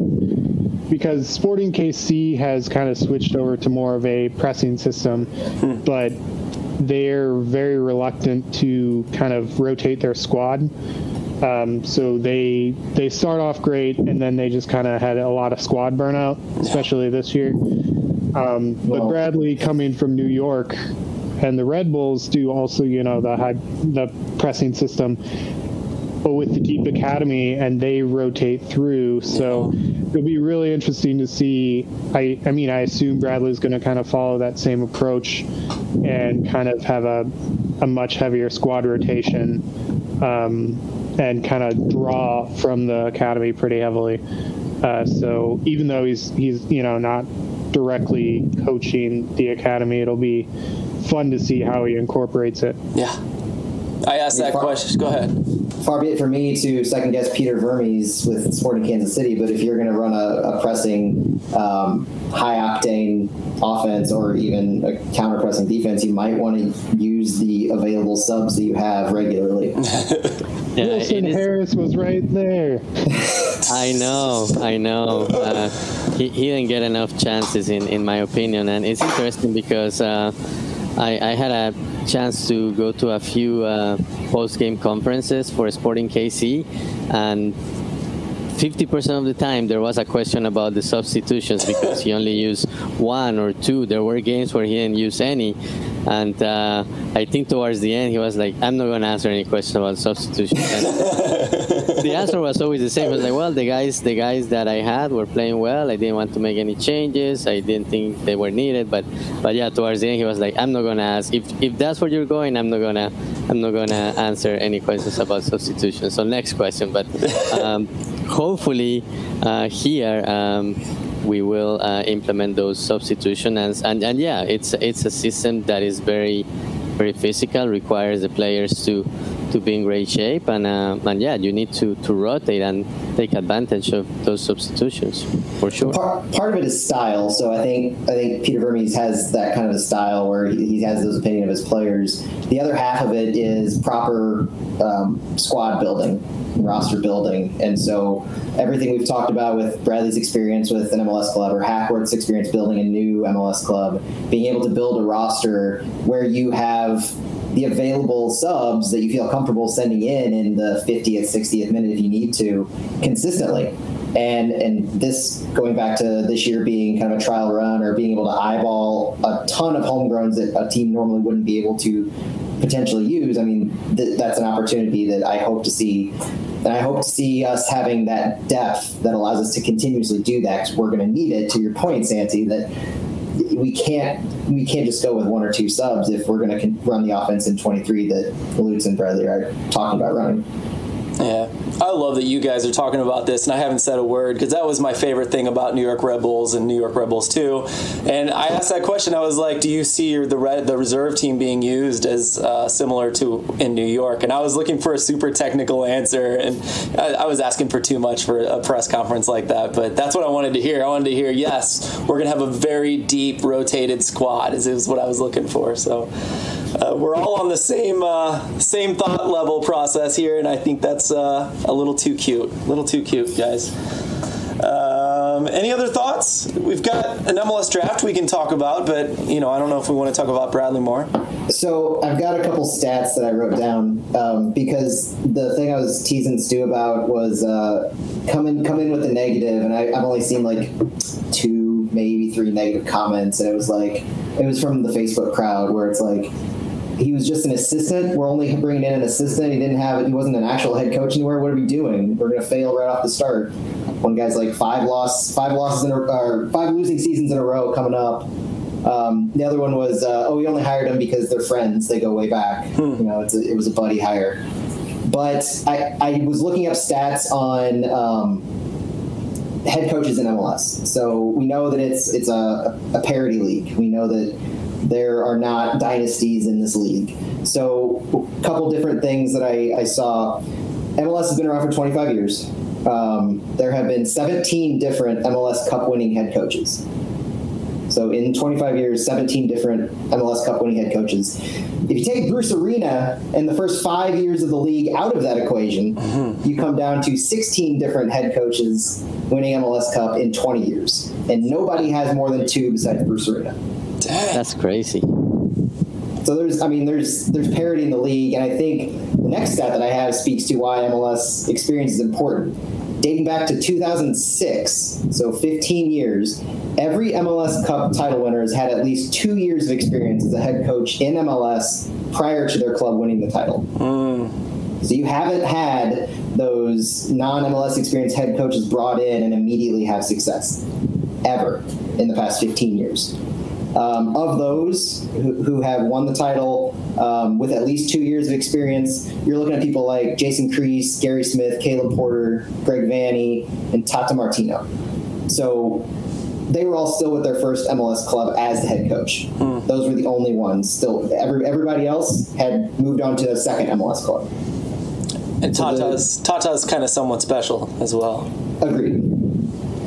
because Sporting KC has kind of switched over to more of a pressing system, but they're very reluctant to kind of rotate their squad. Um, so they they start off great, and then they just kind of had a lot of squad burnout, especially this year. Um, but Bradley coming from New York, and the Red Bulls do also, you know, the high the pressing system, but with the deep academy, and they rotate through. So it'll be really interesting to see. I I mean, I assume Bradley's going to kind of follow that same approach, and kind of have a a much heavier squad rotation. Um, and kind of draw from the academy pretty heavily. Uh, so even though he's he's you know not directly coaching the academy, it'll be fun to see how he incorporates it. yeah. I asked that Far- question. Go ahead. Far be it for me to second guess Peter Vermes with Sporting Kansas City, but if you're going to run a, a pressing, um, high octane offense or even a counter pressing defense, you might want to use the available subs that you have regularly. Yeah, Wilson it is- Harris was right there. I know, I know. Uh, he, he didn't get enough chances, in, in my opinion. And it's interesting because uh, I, I had a chance to go to a few uh, post game conferences for Sporting KC, and 50% of the time there was a question about the substitutions because he only used one or two. There were games where he didn't use any. And uh, I think towards the end he was like, I'm not going to answer any questions about substitutions. The answer was always the same. It was like, well, the guys, the guys that I had were playing well. I didn't want to make any changes. I didn't think they were needed. But, but yeah, towards the end, he was like, I'm not gonna ask. If if that's where you're going, I'm not gonna, I'm not gonna answer any questions about substitution. So next question. But um, hopefully uh, here. Um, we will uh, implement those substitutions and, and and yeah it's it's a system that is very very physical requires the players to to be in great shape and uh, and yeah you need to to rotate and take advantage of those substitutions for sure part, part of it is style. So I think I think Peter Vermes has that kind of a style where he, he has those opinion of his players. The other half of it is proper um, squad building, roster building, and so everything we've talked about with Bradley's experience with an MLS club or Hackworth's experience building a new MLS club, being able to build a roster where you have the available subs that you feel comfortable sending in in the 50th, 60th minute if you need to consistently. And and this going back to this year being kind of a trial run or being able to eyeball a ton of homegrowns that a team normally wouldn't be able to potentially use. I mean, th- that's an opportunity that I hope to see. And I hope to see us having that depth that allows us to continuously do that because we're going to need it. To your point, Santi, that we can't we can't just go with one or two subs if we're going to run the offense in 23 that Lutz and Bradley are talking about running. Yeah. I love that you guys are talking about this, and I haven't said a word because that was my favorite thing about New York Red Bulls and New York Red Bulls too. And I asked that question. I was like, "Do you see the red, the reserve team being used as uh, similar to in New York?" And I was looking for a super technical answer, and I, I was asking for too much for a press conference like that. But that's what I wanted to hear. I wanted to hear, "Yes, we're gonna have a very deep rotated squad." Is, is what I was looking for. So. Uh, we're all on the same uh, same thought level process here, and I think that's uh, a little too cute. A little too cute, guys. Um, any other thoughts? We've got an MLS draft we can talk about, but you know, I don't know if we want to talk about Bradley more. So I've got a couple stats that I wrote down um, because the thing I was teasing Stu about was uh, coming coming with the negative, and I, I've only seen like two, maybe three negative comments, and it was like it was from the Facebook crowd where it's like he was just an assistant. We're only bringing in an assistant. He didn't have. He wasn't an actual head coach anywhere. What are we doing? We're going to fail right off the start. One guy's like five loss, five losses in a, or five losing seasons in a row coming up. Um, the other one was, uh, oh, we only hired him because they're friends. They go way back. Hmm. You know, a, it was a buddy hire. But I, I was looking up stats on um, head coaches in MLS. So we know that it's it's a, a parity league. We know that there are not dynasties in this league. So, a couple different things that I, I saw. MLS has been around for 25 years. Um, there have been 17 different MLS Cup winning head coaches. So, in 25 years, 17 different MLS Cup winning head coaches. If you take Bruce Arena and the first five years of the league out of that equation, mm-hmm. you come down to 16 different head coaches winning MLS Cup in 20 years. And nobody has more than two besides Bruce Arena. Dang. That's crazy. So there's, I mean, there's there's parity in the league, and I think the next stat that I have speaks to why MLS experience is important. Dating back to 2006, so 15 years, every MLS Cup title winner has had at least two years of experience as a head coach in MLS prior to their club winning the title. Mm. So you haven't had those non-MLS experienced head coaches brought in and immediately have success ever in the past 15 years. Um, of those who, who, have won the title um, with at least two years of experience, you're looking at people like Jason Kreis, Gary Smith, Caleb Porter, Greg Vanney, and Tata Martino. So they were all still with their first MLS club as the head coach. Hmm. Those were the only ones still. Every, everybody else had moved on to a second MLS club. And Tata's so Tata's kind of somewhat special as well. Agreed.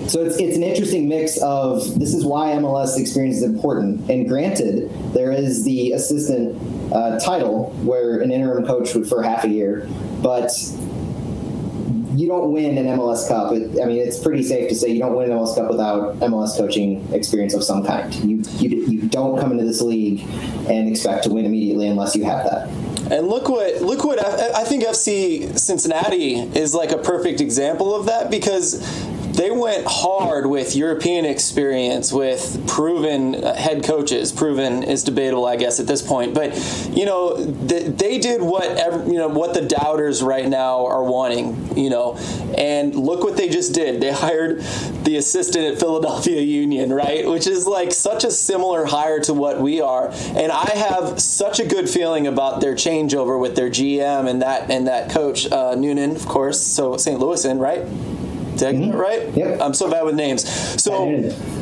So it's, it's an interesting mix of this is why MLS experience is important. And granted, there is the assistant uh, title where an interim coach would for half a year, but you don't win an MLS Cup. It, I mean, it's pretty safe to say you don't win an MLS Cup without MLS coaching experience of some kind. You, you, you don't come into this league and expect to win immediately unless you have that. And look what look what I think FC Cincinnati is like a perfect example of that because they went hard with European experience, with proven head coaches. Proven is debatable, I guess, at this point. But you know, they did what every, you know what the doubters right now are wanting. You know, and look what they just did. They hired the assistant at Philadelphia Union, right? Which is like such a similar hire to what we are. And I have such a good feeling about their changeover with their GM and that and that coach uh, Noonan, of course. So St. Louis in, right? Did mm-hmm. right? Yep. I'm so bad with names. So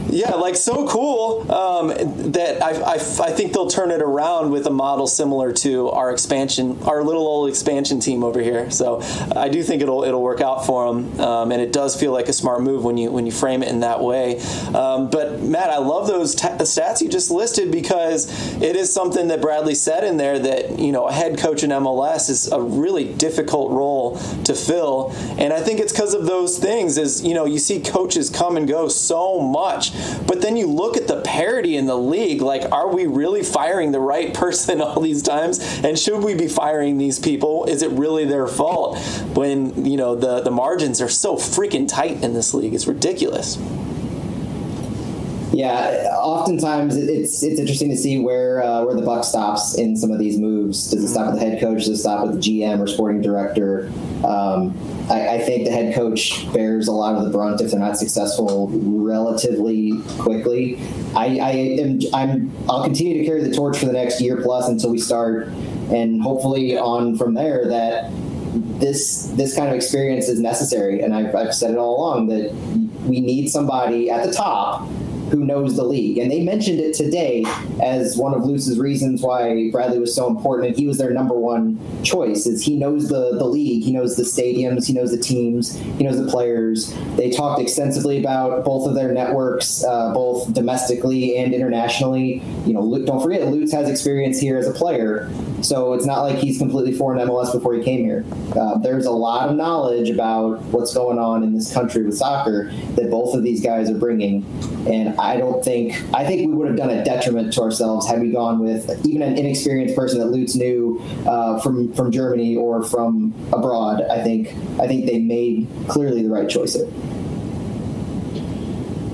yeah, like so cool um, that I, I, I think they'll turn it around with a model similar to our expansion, our little old expansion team over here. So I do think it'll it'll work out for them, um, and it does feel like a smart move when you when you frame it in that way. Um, but Matt, I love those t- stats you just listed because it is something that Bradley said in there that you know a head coach in MLS is a really difficult role to fill, and I think it's because of those things. Is you know you see coaches come and go so much but then you look at the parity in the league, like, are we really firing the right person all these times? And should we be firing these people? Is it really their fault when, you know, the, the margins are so freaking tight in this league? It's ridiculous. Yeah, oftentimes it's it's interesting to see where uh, where the buck stops in some of these moves. Does it stop with the head coach? Does it stop with the GM or sporting director? Um, I, I, think the head coach bears a lot of the brunt if they're not successful relatively quickly. I, I am I'm I'll continue to carry the torch for the next year plus until we start, and hopefully on from there that this this kind of experience is necessary. And I've, I've said it all along that we need somebody at the top who knows the league. And they mentioned it today as one of Lutz's reasons why Bradley was so important and he was their number one choice is he knows the, the league, he knows the stadiums, he knows the teams, he knows the players. They talked extensively about both of their networks, uh, both domestically and internationally. You know, don't forget, Lutz has experience here as a player, so it's not like he's completely foreign to MLS before he came here. Uh, there's a lot of knowledge about what's going on in this country with soccer that both of these guys are bringing, and I don't think I think we would have done a detriment to ourselves had we gone with even an inexperienced person that Lutz knew uh, from from Germany or from abroad. I think I think they made clearly the right choice there.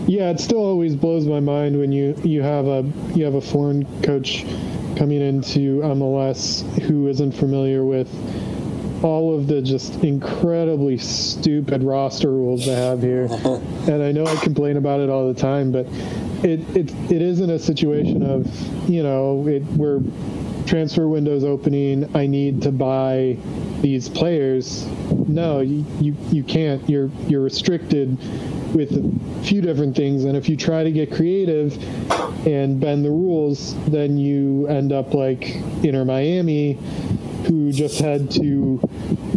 Yeah, it still always blows my mind when you you have a you have a foreign coach coming into MLS who isn't familiar with all of the just incredibly stupid roster rules they have here. and I know I complain about it all the time, but it it, it isn't a situation of you know it we're transfer windows opening. I need to buy these players. No, you, you, you can't. You're you're restricted with a few different things, and if you try to get creative and bend the rules, then you end up like Inter Miami, who just had to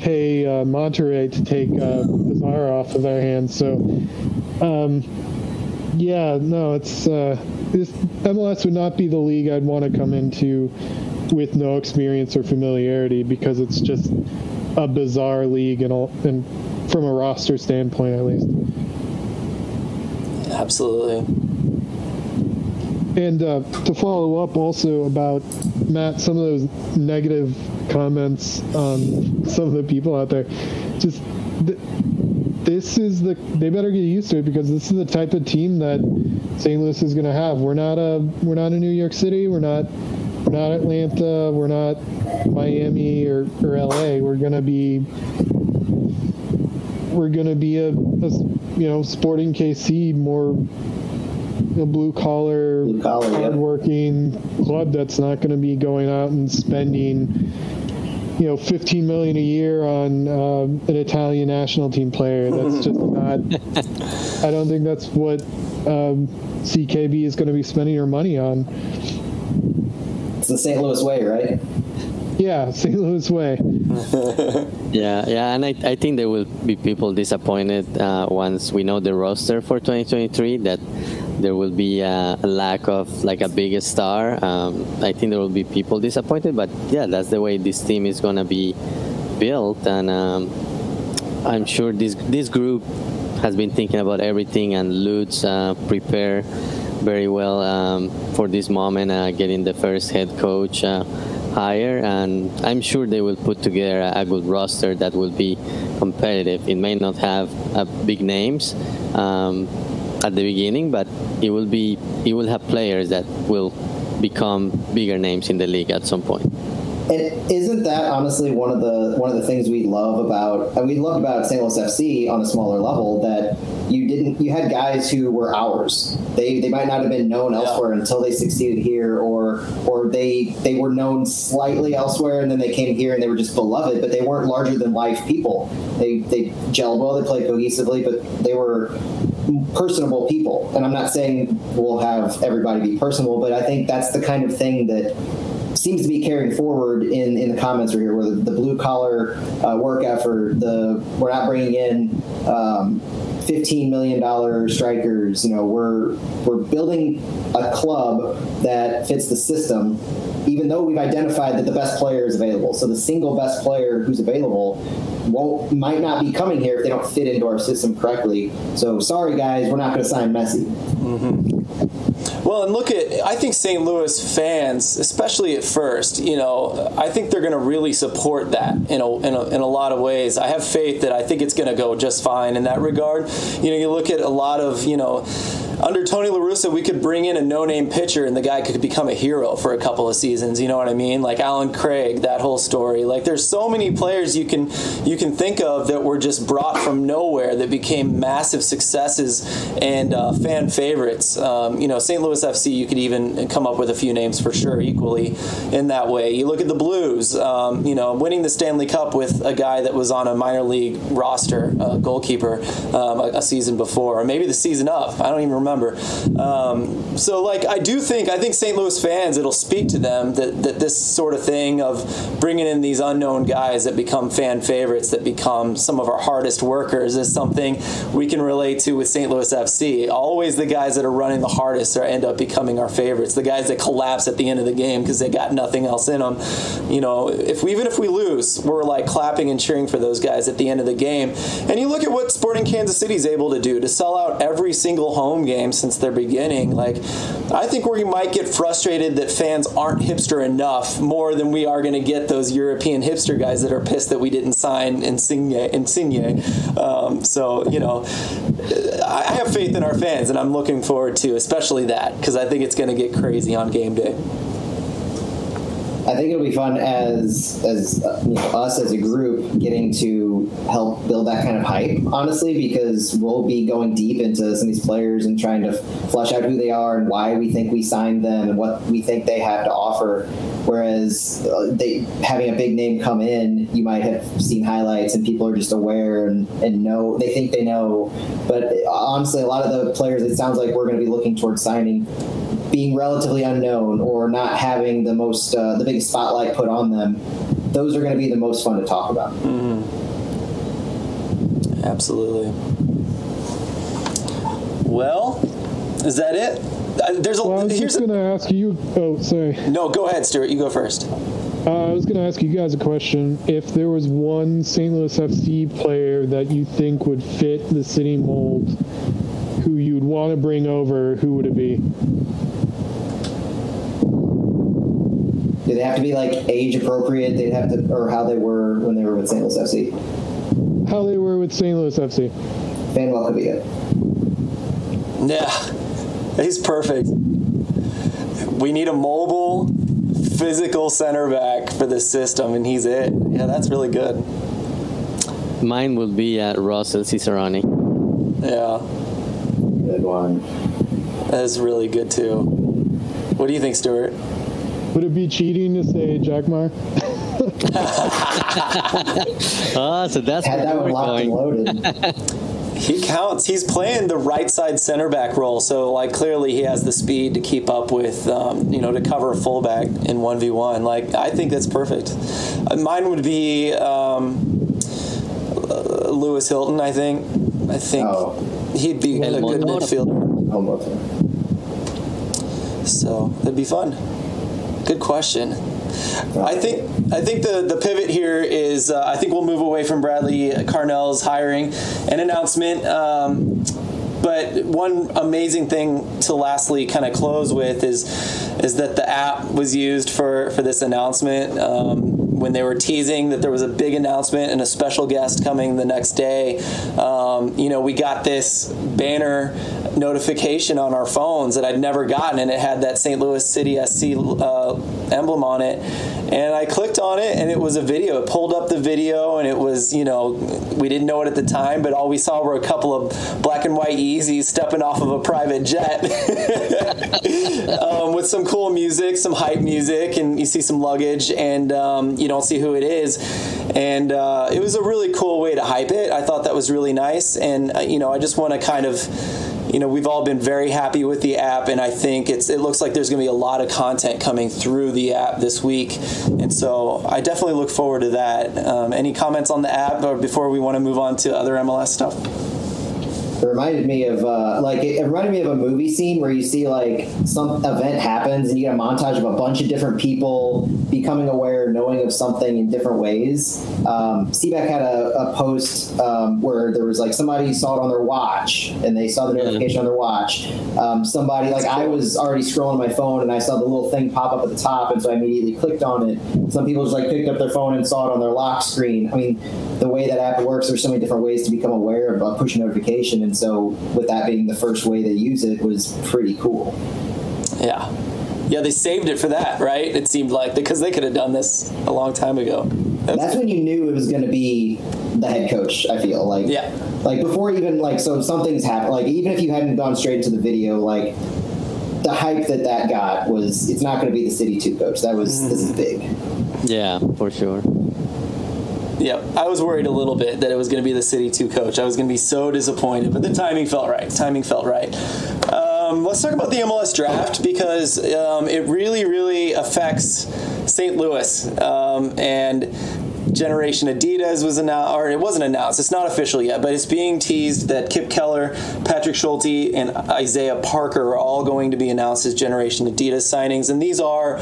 pay uh, Monterrey to take uh, Pizarro off of their hands. So. Um, yeah, no, it's uh, this, MLS would not be the league I'd want to come into with no experience or familiarity because it's just a bizarre league and, all, and from a roster standpoint at least. Absolutely. And uh, to follow up also about Matt, some of those negative comments on some of the people out there, just th- this is the they better get used to it because this is the type of team that St. Louis is going to have. We're not a we're not a New York City. We're not we're not Atlanta. We're not Miami or, or LA. We're going to be we're going to be a, a, you know Sporting KC more a blue collar, blue collar hardworking yep. club that's not going to be going out and spending you know 15 million a year on um, an Italian national team player. That's just not. I don't think that's what um, CKB is going to be spending her money on. It's the St. Louis way, right? Yeah, St. Louis way. yeah, yeah, and I, I think there will be people disappointed uh, once we know the roster for 2023 that there will be a, a lack of like a big star. Um, I think there will be people disappointed, but yeah, that's the way this team is gonna be built, and um, I'm sure this this group has been thinking about everything, and Lutz uh, prepare very well um, for this moment, uh, getting the first head coach uh, hire, and I'm sure they will put together a, good roster that will be competitive. It may not have uh, big names um, at the beginning, but it will be it will have players that will become bigger names in the league at some point. And isn't that honestly one of the one of the things we love about we love about St. Louis FC on a smaller level that you didn't you had guys who were ours. They they might not have been known elsewhere yeah. until they succeeded here, or or they they were known slightly elsewhere and then they came here and they were just beloved, but they weren't larger than life people. They they gelled well, they played cohesively, but they were personable people. And I'm not saying we'll have everybody be personable, but I think that's the kind of thing that seems to be carrying forward in, in the comments right here, where the, the blue collar uh, work effort, the we're not bringing in um, fifteen million dollar strikers. You know, we're we're building a club that fits the system even though we've identified that the best player is available. So the single best player who's available won't might not be coming here if they don't fit into our system correctly. So sorry guys, we're not going to sign Messi. Mm-hmm. Well, and look at I think St. Louis fans, especially at first, you know, I think they're going to really support that in a, in a, in a lot of ways. I have faith that I think it's going to go just fine in that regard. You know, you look at a lot of you know under Tony La Russa, we could bring in a no-name pitcher and the guy could become a hero for a couple of seasons. You know what I mean? Like Allen Craig, that whole story. Like there's so many players you can you can think of that were just brought from nowhere that became massive successes and uh, fan favorites. Um, you know, St. Louis FC, you could even come up with a few names for sure equally in that way. You look at the Blues. Um, you know, winning the Stanley Cup with a guy that was on a minor league roster, a goalkeeper, um, a, a season before, or maybe the season up. I don't even remember remember. Um, so, like, I do think I think St. Louis fans, it'll speak to them that, that this sort of thing of bringing in these unknown guys that become fan favorites, that become some of our hardest workers, is something we can relate to with St. Louis FC. Always the guys that are running the hardest are end up becoming our favorites. The guys that collapse at the end of the game because they got nothing else in them. You know, if we, even if we lose, we're like clapping and cheering for those guys at the end of the game. And you look at what Sporting Kansas City is able to do to sell out every single home game since their beginning. Like, I think we might get frustrated that fans aren't hipster enough more than we are going to get those European hipster guys that are pissed that we didn't sign Insigne. Insigne. Um, so, you know, I have faith in our fans, and I'm looking forward to especially that because I think it's going to get crazy on game day. I think it'll be fun as as uh, you know, us as a group getting to help build that kind of hype. Honestly, because we'll be going deep into some of these players and trying to flush out who they are and why we think we signed them and what we think they have to offer. Whereas uh, they having a big name come in, you might have seen highlights and people are just aware and, and know they think they know. But uh, honestly, a lot of the players it sounds like we're going to be looking towards signing being relatively unknown or not having the most uh, the biggest spotlight put on them those are going to be the most fun to talk about mm-hmm. absolutely well is that it uh, there's a well, I was here's just going to ask you oh sorry no go ahead stuart you go first uh, I was going to ask you guys a question. If there was one St. Louis FC player that you think would fit the city mold, who you'd want to bring over, who would it be? Do they have to be like age appropriate? They'd have to, or how they were when they were with St. Louis FC. How they were with St. Louis FC. Manuel Cavia. Yeah, he's perfect. We need a mobile, physical center back for this system, and he's it. Yeah, that's really good. Mine would be uh, Russell Cicerone. Yeah. Good one. That is really good too. What do you think, Stuart? Would it be cheating to say Jack Jackmar? oh, so that's had that one locked and loaded. he counts. He's playing the right side center back role, so like clearly he has the speed to keep up with, um, you know, to cover a fullback in one v one. Like I think that's perfect. Uh, mine would be um, uh, Lewis Hilton. I think. I think oh. He'd be a good midfielder. So that'd be fun. Good question. I think I think the, the pivot here is uh, I think we'll move away from Bradley Carnell's hiring an announcement. Um, but one amazing thing to lastly kind of close with is is that the app was used for for this announcement. Um, when they were teasing that there was a big announcement and a special guest coming the next day, um, you know, we got this banner notification on our phones that I'd never gotten, and it had that St. Louis City SC uh, emblem on it. And I clicked on it, and it was a video. It pulled up the video, and it was, you know, we didn't know it at the time, but all we saw were a couple of black and white Yeezys stepping off of a private jet um, with some cool music, some hype music, and you see some luggage, and um, you don't see who it is. And uh, it was a really cool way to hype it. I thought that was really nice, and uh, you know, I just want to kind of you know we've all been very happy with the app and i think it's it looks like there's going to be a lot of content coming through the app this week. And so i definitely look forward to that. Um, any comments on the app or before we want to move on to other mls stuff it reminded me of uh, like it, it, reminded me of a movie scene where you see like some event happens and you get a montage of a bunch of different people becoming aware, knowing of something in different ways. Um, CBAC had a, a post um, where there was like somebody saw it on their watch and they saw the notification on their watch. Um, somebody like I was already scrolling my phone and I saw the little thing pop up at the top and so I immediately clicked on it. Some people just like picked up their phone and saw it on their lock screen. I mean, the way that app works, there's so many different ways to become aware of a push notification and so with that being the first way they use it was pretty cool. Yeah. Yeah, they saved it for that, right? It seemed like because they could have done this a long time ago. That's, That's when you knew it was going to be the head coach. I feel like yeah, like before even like so something's happened. Like even if you hadn't gone straight to the video, like the hype that that got was it's not going to be the city two coach. That was mm. this is big. Yeah, for sure. Yep, I was worried a little bit that it was going to be the City Two coach. I was going to be so disappointed, but the timing felt right. Timing felt right. Um, let's talk about the MLS draft because um, it really, really affects St. Louis um, and Generation Adidas was announced, or it wasn't announced. It's not official yet, but it's being teased that Kipp Keller, Patrick Schulte, and Isaiah Parker are all going to be announced as Generation Adidas signings, and these are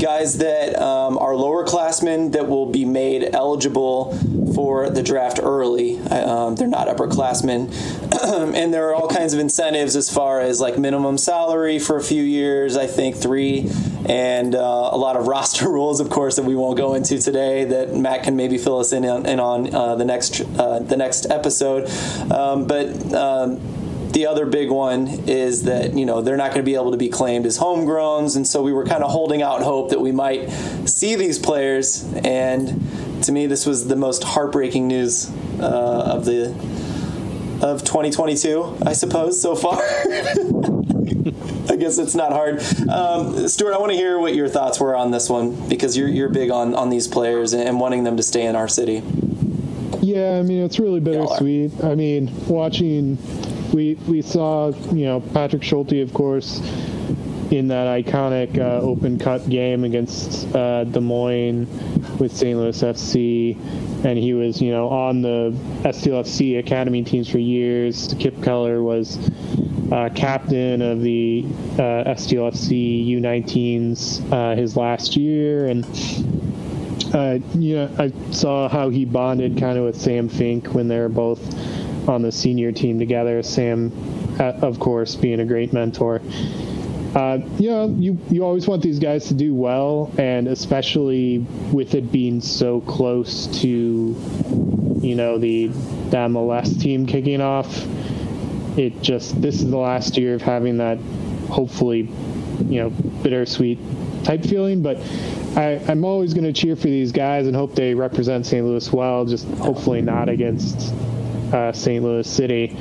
guys that um, are lower classmen that will be made eligible for the draft early. Um, they're not upperclassmen, and there are all kinds of incentives as far as like minimum salary for a few years. I think three, and uh, a lot of roster rules, of course, that we won't go into today. That Matt can maybe fill us in on, in on uh, the next uh, the next episode, um, but. The other big one is that you know they're not going to be able to be claimed as homegrowns, and so we were kind of holding out hope that we might see these players. And to me, this was the most heartbreaking news uh, of the of 2022, I suppose, so far. I guess it's not hard. Um, Stuart, I want to hear what your thoughts were on this one because you're you're big on on these players and wanting them to stay in our city. Yeah, I mean it's really bittersweet. I mean, watching we we saw you know Patrick Schulte, of course, in that iconic uh, Open Cup game against uh, Des Moines with St. Louis FC, and he was you know on the STLFC academy teams for years. Kipp Keller was uh, captain of the uh, STLFC U19s uh, his last year, and uh, you know I saw how he bonded kind of with Sam Fink when they were both on the senior team together. Sam, uh, of course, being a great mentor. Uh, you know, you, you always want these guys to do well, and especially with it being so close to, you know, the, the MLS team kicking off. It just this is the last year of having that, hopefully, you know, bittersweet type feeling. But I, I'm always going to cheer for these guys and hope they represent St. Louis well. Just hopefully not against uh, St. Louis City.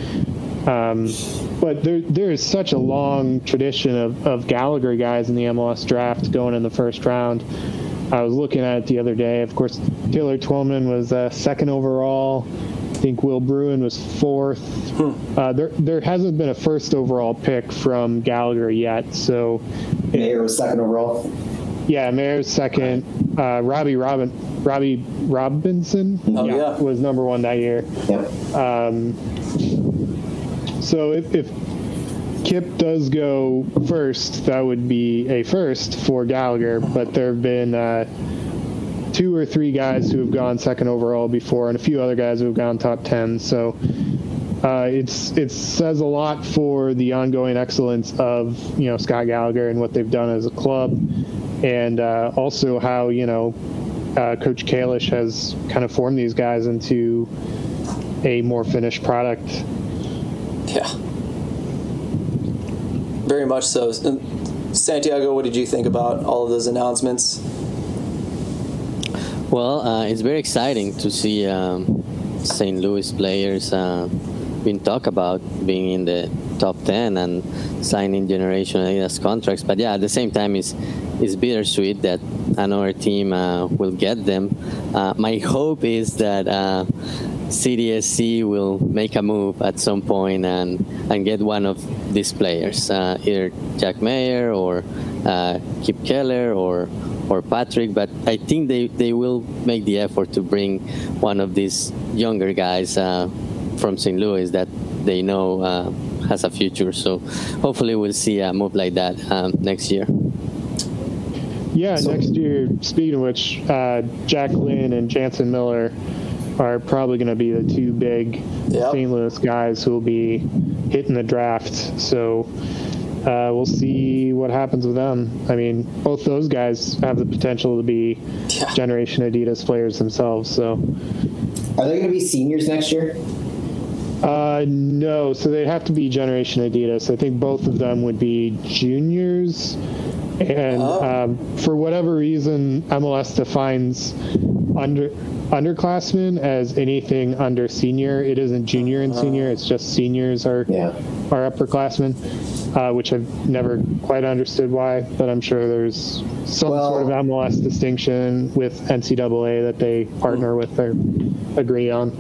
Um, but there, there is such a long tradition of, of Gallagher guys in the MLS draft going in the first round. I was looking at it the other day. Of course, Taylor Twellman was uh, second overall. I think Will Bruin was fourth. Hmm. Uh, there, there hasn't been a first overall pick from Gallagher yet. So, Maher was second overall. Yeah, Maher's second. Uh, Robbie Robin, Robbie Robinson, oh, yeah. was number one that year. Yep. Um, so if, if Kipp does go first, that would be a first for Gallagher. But there have been uh, two or three guys who have gone second overall before, and a few other guys who have gone top ten. So uh, it's it says a lot for the ongoing excellence of you know Scott Gallagher and what they've done as a club, and uh, also how you know uh, Coach Kalish has kind of formed these guys into a more finished product. Yeah, very much so. Santiago, what did you think about all of those announcements? Well, uh, it's very exciting to see um, St. Louis players being talked about being in the top 10 and signing Generation Adidas contracts. But yeah, at the same time, it's, it's bittersweet that another team uh, will get them. Uh, my hope is that uh, CDSC will make a move at some point and, and get one of these players, uh, either Jack Maher or uh, Kipp Keller or or Patrick, but I think they, they will make the effort to bring one of these younger guys uh, from St. Louis that they know uh, has a future. So hopefully we'll see a move like that um, next year. Yeah, so, next year. Speaking of which, uh, Jack Lynn and Jansen Miller are probably going to be the two big yep. St. Louis guys who will be hitting the draft. So uh, we'll see what happens with them. I mean, both those guys have the potential to be yeah. Generation Adidas players themselves. So, are they going to be seniors next year? Uh, no. So they'd have to be Generation Adidas. I think both of them would be juniors. And oh. um, for whatever reason, MLS defines under underclassmen as anything under senior. It isn't junior and senior. It's just seniors are Yeah. are upperclassmen, uh, which I've never quite understood why. But I'm sure there's some Well- sort of MLS distinction with NCAA that they partner with or agree on.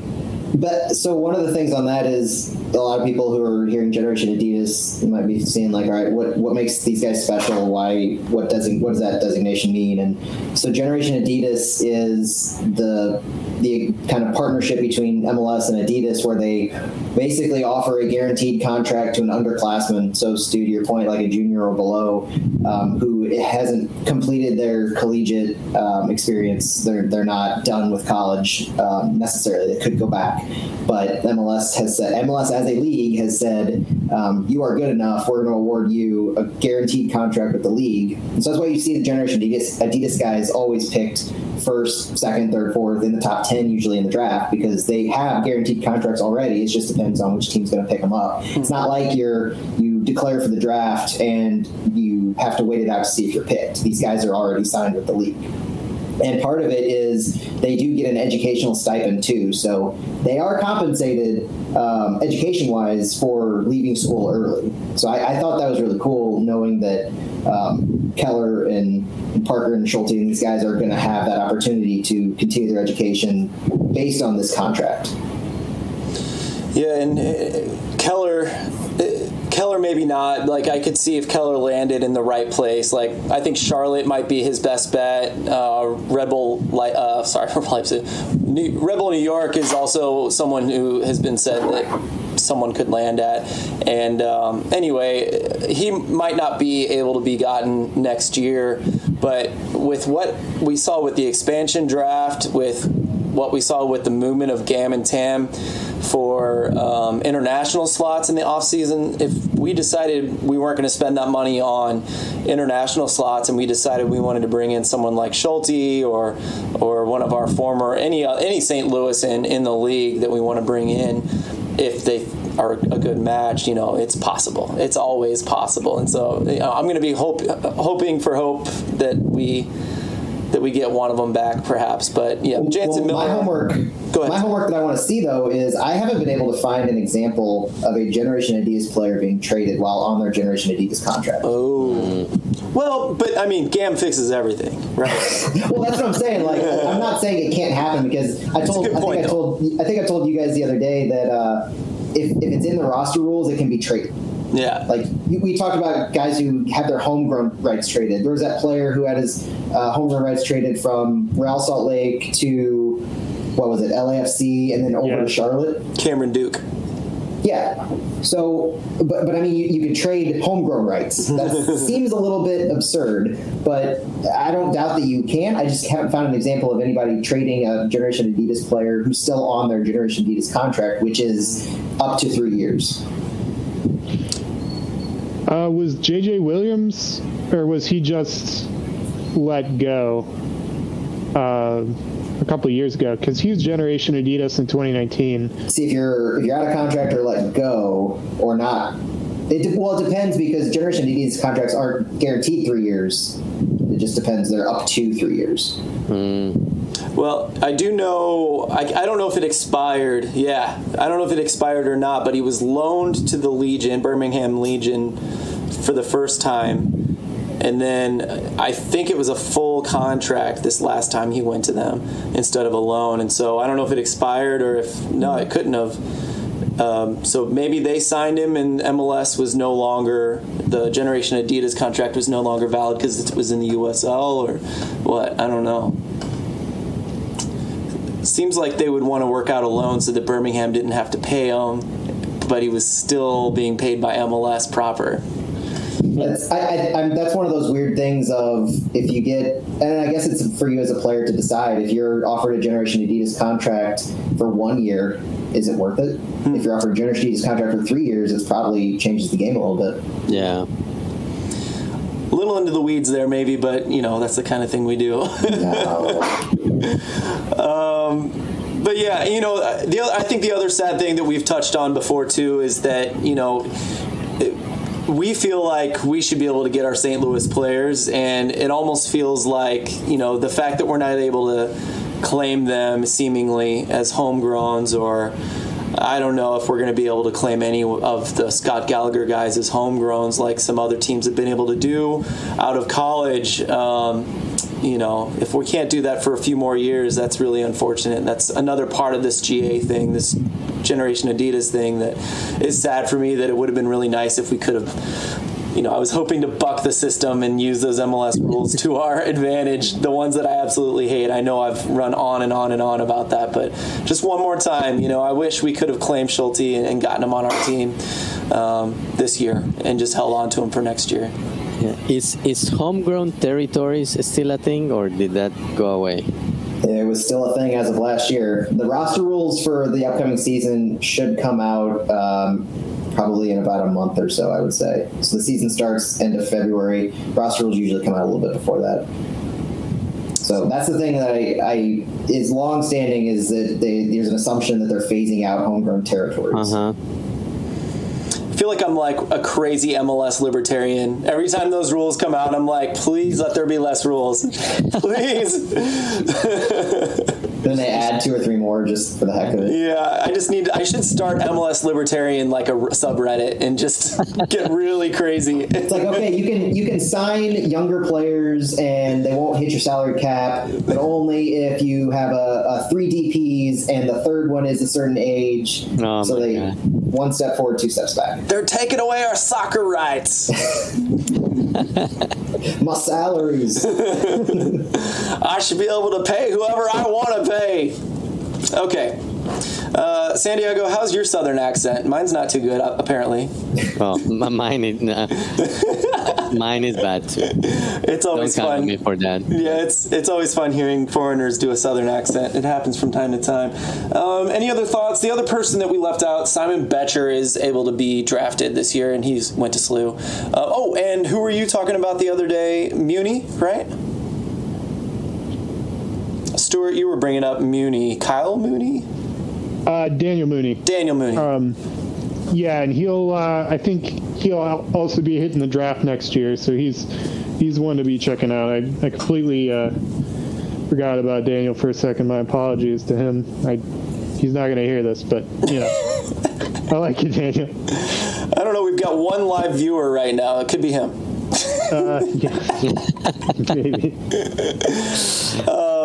But so one of the things on that is a lot of people who are hearing Generation Adidas might be seeing like, all right, what what makes these guys special? Why? What does what does that designation mean? And so Generation Adidas is the the kind of partnership between MLS and Adidas, where they basically offer a guaranteed contract to an underclassman. So, Stu, to your point, like a junior or below, um, who hasn't completed their collegiate um, experience, they're they're not done with college um, necessarily. They could go back, but MLS has said MLS as a league has said um, you are good enough. We're going to award you a guaranteed contract with the league. And so that's why you see the Generation Adidas, Adidas guys always picked first, second, third, fourth in the top 10 usually in the draft because they have guaranteed contracts already. It just depends on which team's going to pick them up. It's not like you're you declare for the draft and you have to wait it out to see if you're picked. These guys are already signed with the league. And part of it is they do get an educational stipend too. So they are compensated um, education wise for leaving school early. So I, I, thought that was really cool knowing that um, Keller and, Parker and Schulte and these guys are going to have that opportunity to continue their education based on this contract. Yeah, and uh, Keller. Keller maybe not. Like I could see if Keller landed in the right place. Like I think Charlotte might be his best bet. Uh, Red Bull, uh, sorry, Leipzig, New, Red New York is also someone who has been said that someone could land at. And um, anyway, he might not be able to be gotten next year, but with what we saw with the expansion draft, with what we saw with the movement of Gam and Tam for um, international slots in the offseason, if we decided we weren't going to spend that money on international slots and we decided we wanted to bring in someone like Schulte or or one of our former any any St. Louis in, in the league that we want to bring in if they are a good match, you know, it's possible. It's always possible. And so you know, I'm going to be hope, hoping for hope that we that we get one of them back, perhaps. But yeah, Jansen well, Miller. My homework. Go ahead. My homework that I want to see though is I haven't been able to find an example of a Generation Adidas player being traded while on their Generation Adidas contract. Oh. Well, but I mean, GAM fixes everything, right? well, that's what I'm saying. Like, I'm not saying it can't happen because I told, I think point, I told, I think I told you guys the other day that uh, if, if it's in the roster rules, it can be traded. Yeah. Like we talked about guys who had their homegrown rights traded. There was that player who had his uh, homegrown rights traded from Real Salt Lake to what was it, LAFC, and then over Yeah. to Charlotte. Cameron Duke. Yeah. So, but, but I mean, you, you could trade homegrown rights. That seems a little bit absurd, but I don't doubt that you can. I just haven't found an example of anybody trading a Generation Adidas player who's still on their Generation Adidas contract, which is up to three years. Uh, was JJ Williams, or was he just let go uh, a couple of years ago? Because he was Generation Adidas in 2019. see if you're if you're out of contract or let go or not. It de- well, it depends because Generation Adidas contracts aren't guaranteed three years. It just depends. They're up to three years. Well, I do know. I, I don't know if it expired. Yeah, I don't know if it expired or not. But he was loaned to the Legion, Birmingham Legion, for the first time, and then I think it was a full contract this last time he went to them instead of a loan. And so I don't know if it expired or if no, it couldn't have. Um, so maybe they signed him, and MLS was no longer the Generation Adidas contract was no longer valid because it was in the USL or what? I don't know seems like they would want to work out a loan so that Birmingham didn't have to pay him, but he was still being paid by MLS proper. That's I, I, I'm, that's one of those weird things of if you get, and I guess it's for you as a player to decide if you're offered a Generation Adidas contract for one year, is it worth it? Hmm. If you're offered a Generation Adidas contract for three years, it probably changes the game a little bit. Yeah. A little into the weeds there, maybe, but you know that's the kind of thing we do. um, but yeah, you know, the other, I think the other sad thing that we've touched on before too is that you know. It, we feel like we should be able to get our St. Louis players, and it almost feels like you know the fact that we're not able to claim them seemingly as homegrowns or. I don't know if we're going to be able to claim any of the Scott Gallagher guys as homegrowns like some other teams have been able to do out of college. Um, you know, if we can't do that for a few more years, that's really unfortunate. That's another part of this GA thing, this Generation Adidas thing that is sad for me that it would have been really nice if we could have you know, I was hoping to buck the system and use those MLS rules to our advantage. The ones that I absolutely hate. I know I've run on and on and on about that, but just one more time, you know, I wish we could have claimed Schulte and, gotten him on our team um, this year and just held on to him for next year. Yeah. Is is homegrown territories still a thing, or did that go away? It was still a thing as of last year. The roster rules for the upcoming season should come out um, probably in about a month or so, I would say. So the season starts end of February. Roster rules usually come out a little bit before that. So that's the thing that I, I is long standing is that they, there's an assumption that they're phasing out homegrown territories. Uh huh feel like I'm like a crazy MLS libertarian. Every time those rules come out, I'm like, please let there be less rules. please. then they add two or three more just for the heck of it. Yeah, I just need. I should start MLS libertarian like a subreddit and just get really crazy. It's like okay, you can you can sign younger players and they won't hit your salary cap, but only if you have a, a three DPS and the third one is a certain age. Oh so they God. one step forward, two steps back. They're taking away our soccer rights. My salaries. I should be able to pay whoever I want to pay. Okay. Uh, Diego, how's your southern accent? Mine's not too good, apparently. Well, mine is uh, mine is bad too. It's always Don't fun. me for that. Yeah, it's it's always fun hearing foreigners do a southern accent. It happens from time to time. Um, any other thoughts? The other person that we left out, Simon Becher, is able to be drafted this year, and he's went to SLU. Uh, oh, and who were you talking about the other day? Munie, right? Stuart, you were bringing up Munie. Kyle Mooney? Uh, Daniel Munie. Daniel Munie. Um, yeah, and he'll. Uh, I think he'll also be hitting the draft next year, so he's he's one to be checking out. I, I completely uh, forgot about Daniel for a second. My apologies to him. I he's not going to hear this, but you know, I like you, Daniel. I don't know. We've got one live viewer right now. It could be him. Uh, yeah, maybe.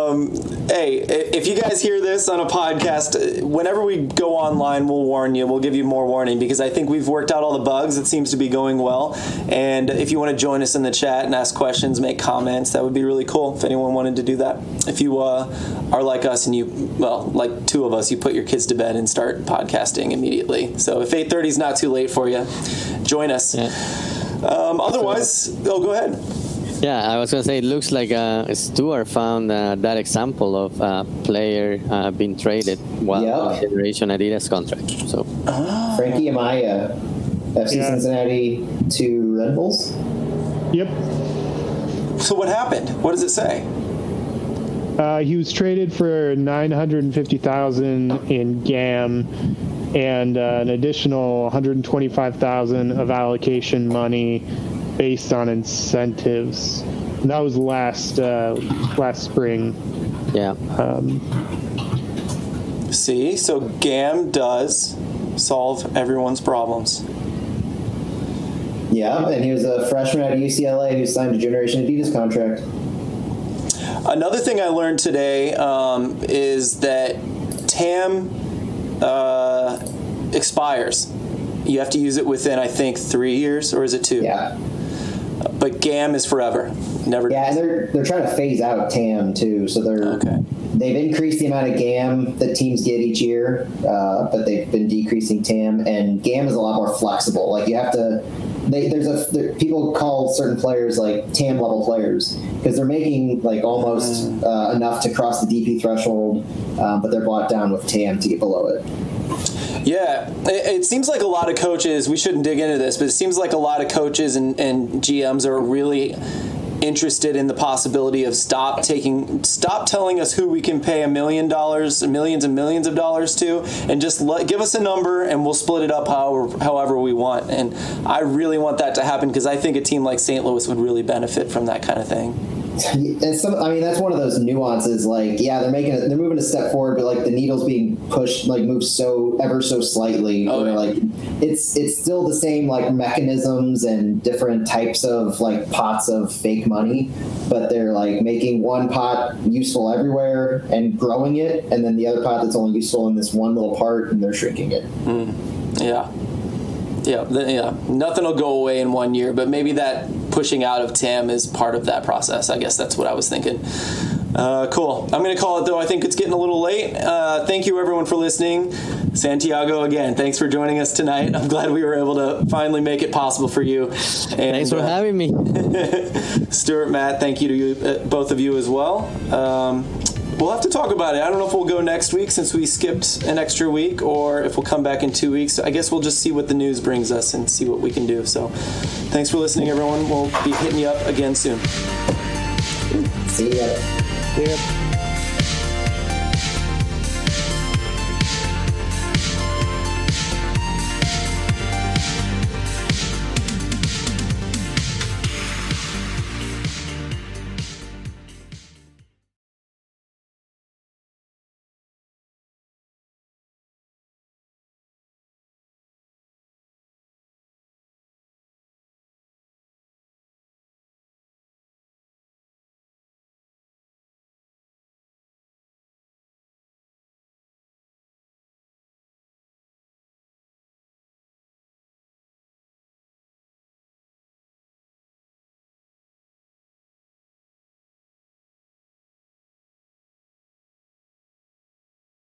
Hey, if you guys hear this on a podcast, uh, whenever we go online, we'll warn you. We'll give you more warning because I think we've worked out all the bugs. It seems to be going well. And if you want to join us in the chat and ask questions, make comments, that would be really cool if anyone wanted to do that. If you uh, are like us and you, well, like two of us, you put your kids to bed and start podcasting immediately. So if 8.30 is not too late for you, join us. Yeah. Um, otherwise, oh, go ahead. Yeah, I was gonna say it looks like uh, Stuart found uh, that example of a player uh, being traded while Yeah. on Generation Adidas contract. So Frankie Amaya, FC Yeah. Cincinnati to Red Bulls. Yep. So what happened? What does it say? Uh, he was traded for nine hundred and fifty thousand in GAM, and uh, an additional one hundred and twenty-five thousand of allocation money based on incentives. And that was last uh, last spring. yeah, Um, See, so GAM does solve everyone's problems. Yeah, and he was a freshman at UCLA who signed a Generation Adidas contract. Another thing I learned today um, is that TAM uh, expires. You have to use it within, I think, three years, or is it two? Yeah, But GAM is forever. Never. yeah, and they're they're trying to phase out TAM too, so they're Okay. they've increased the amount of GAM that teams get each year, uh, but they've been decreasing TAM, and GAM is a lot more flexible. Like you have to. They, there's a there, people call certain players like TAM level players because they're making like almost uh, enough to cross the DP threshold, um, but they're brought down with TAM to get below it. Yeah, it, it seems like a lot of coaches. We shouldn't dig into this, but it seems like a lot of coaches and, and GMs are really interested in the possibility of stop taking, stop telling us who we can pay a million dollars, millions and millions of dollars to, and just let, give us a number and we'll split it up however, however we want. And I really want that to happen because I think a team like St. Louis would really benefit from that kind of thing and some i mean that's one of those nuances like yeah they're making it they're moving a step forward but like the needle's being pushed like moves so ever so slightly oh, yeah. like it's it's still the same like mechanisms and different types of like pots of fake money but they're like making one pot useful everywhere and growing it and then the other pot that's only useful in this one little part and they're shrinking it mm. yeah yeah, yeah. Nothing will go away in one year, but maybe that pushing out of TAM is part of that process. I guess that's what I was thinking. Uh, cool. I'm going to call it though. I think it's getting a little late. Uh, thank you everyone for listening. Santiago, again, thanks for joining us tonight. I'm glad we were able to finally make it possible for you. And, thanks for uh, having me. Stuart, Matt, thank you to you, uh, both of you as well. Um, We'll have to talk about it. I don't know if we'll go next week since we skipped an extra week or if we'll come back in two weeks. I guess we'll just see what the news brings us and see what we can do. So thanks for listening, everyone. We'll be hitting you up again soon. See ya. See ya.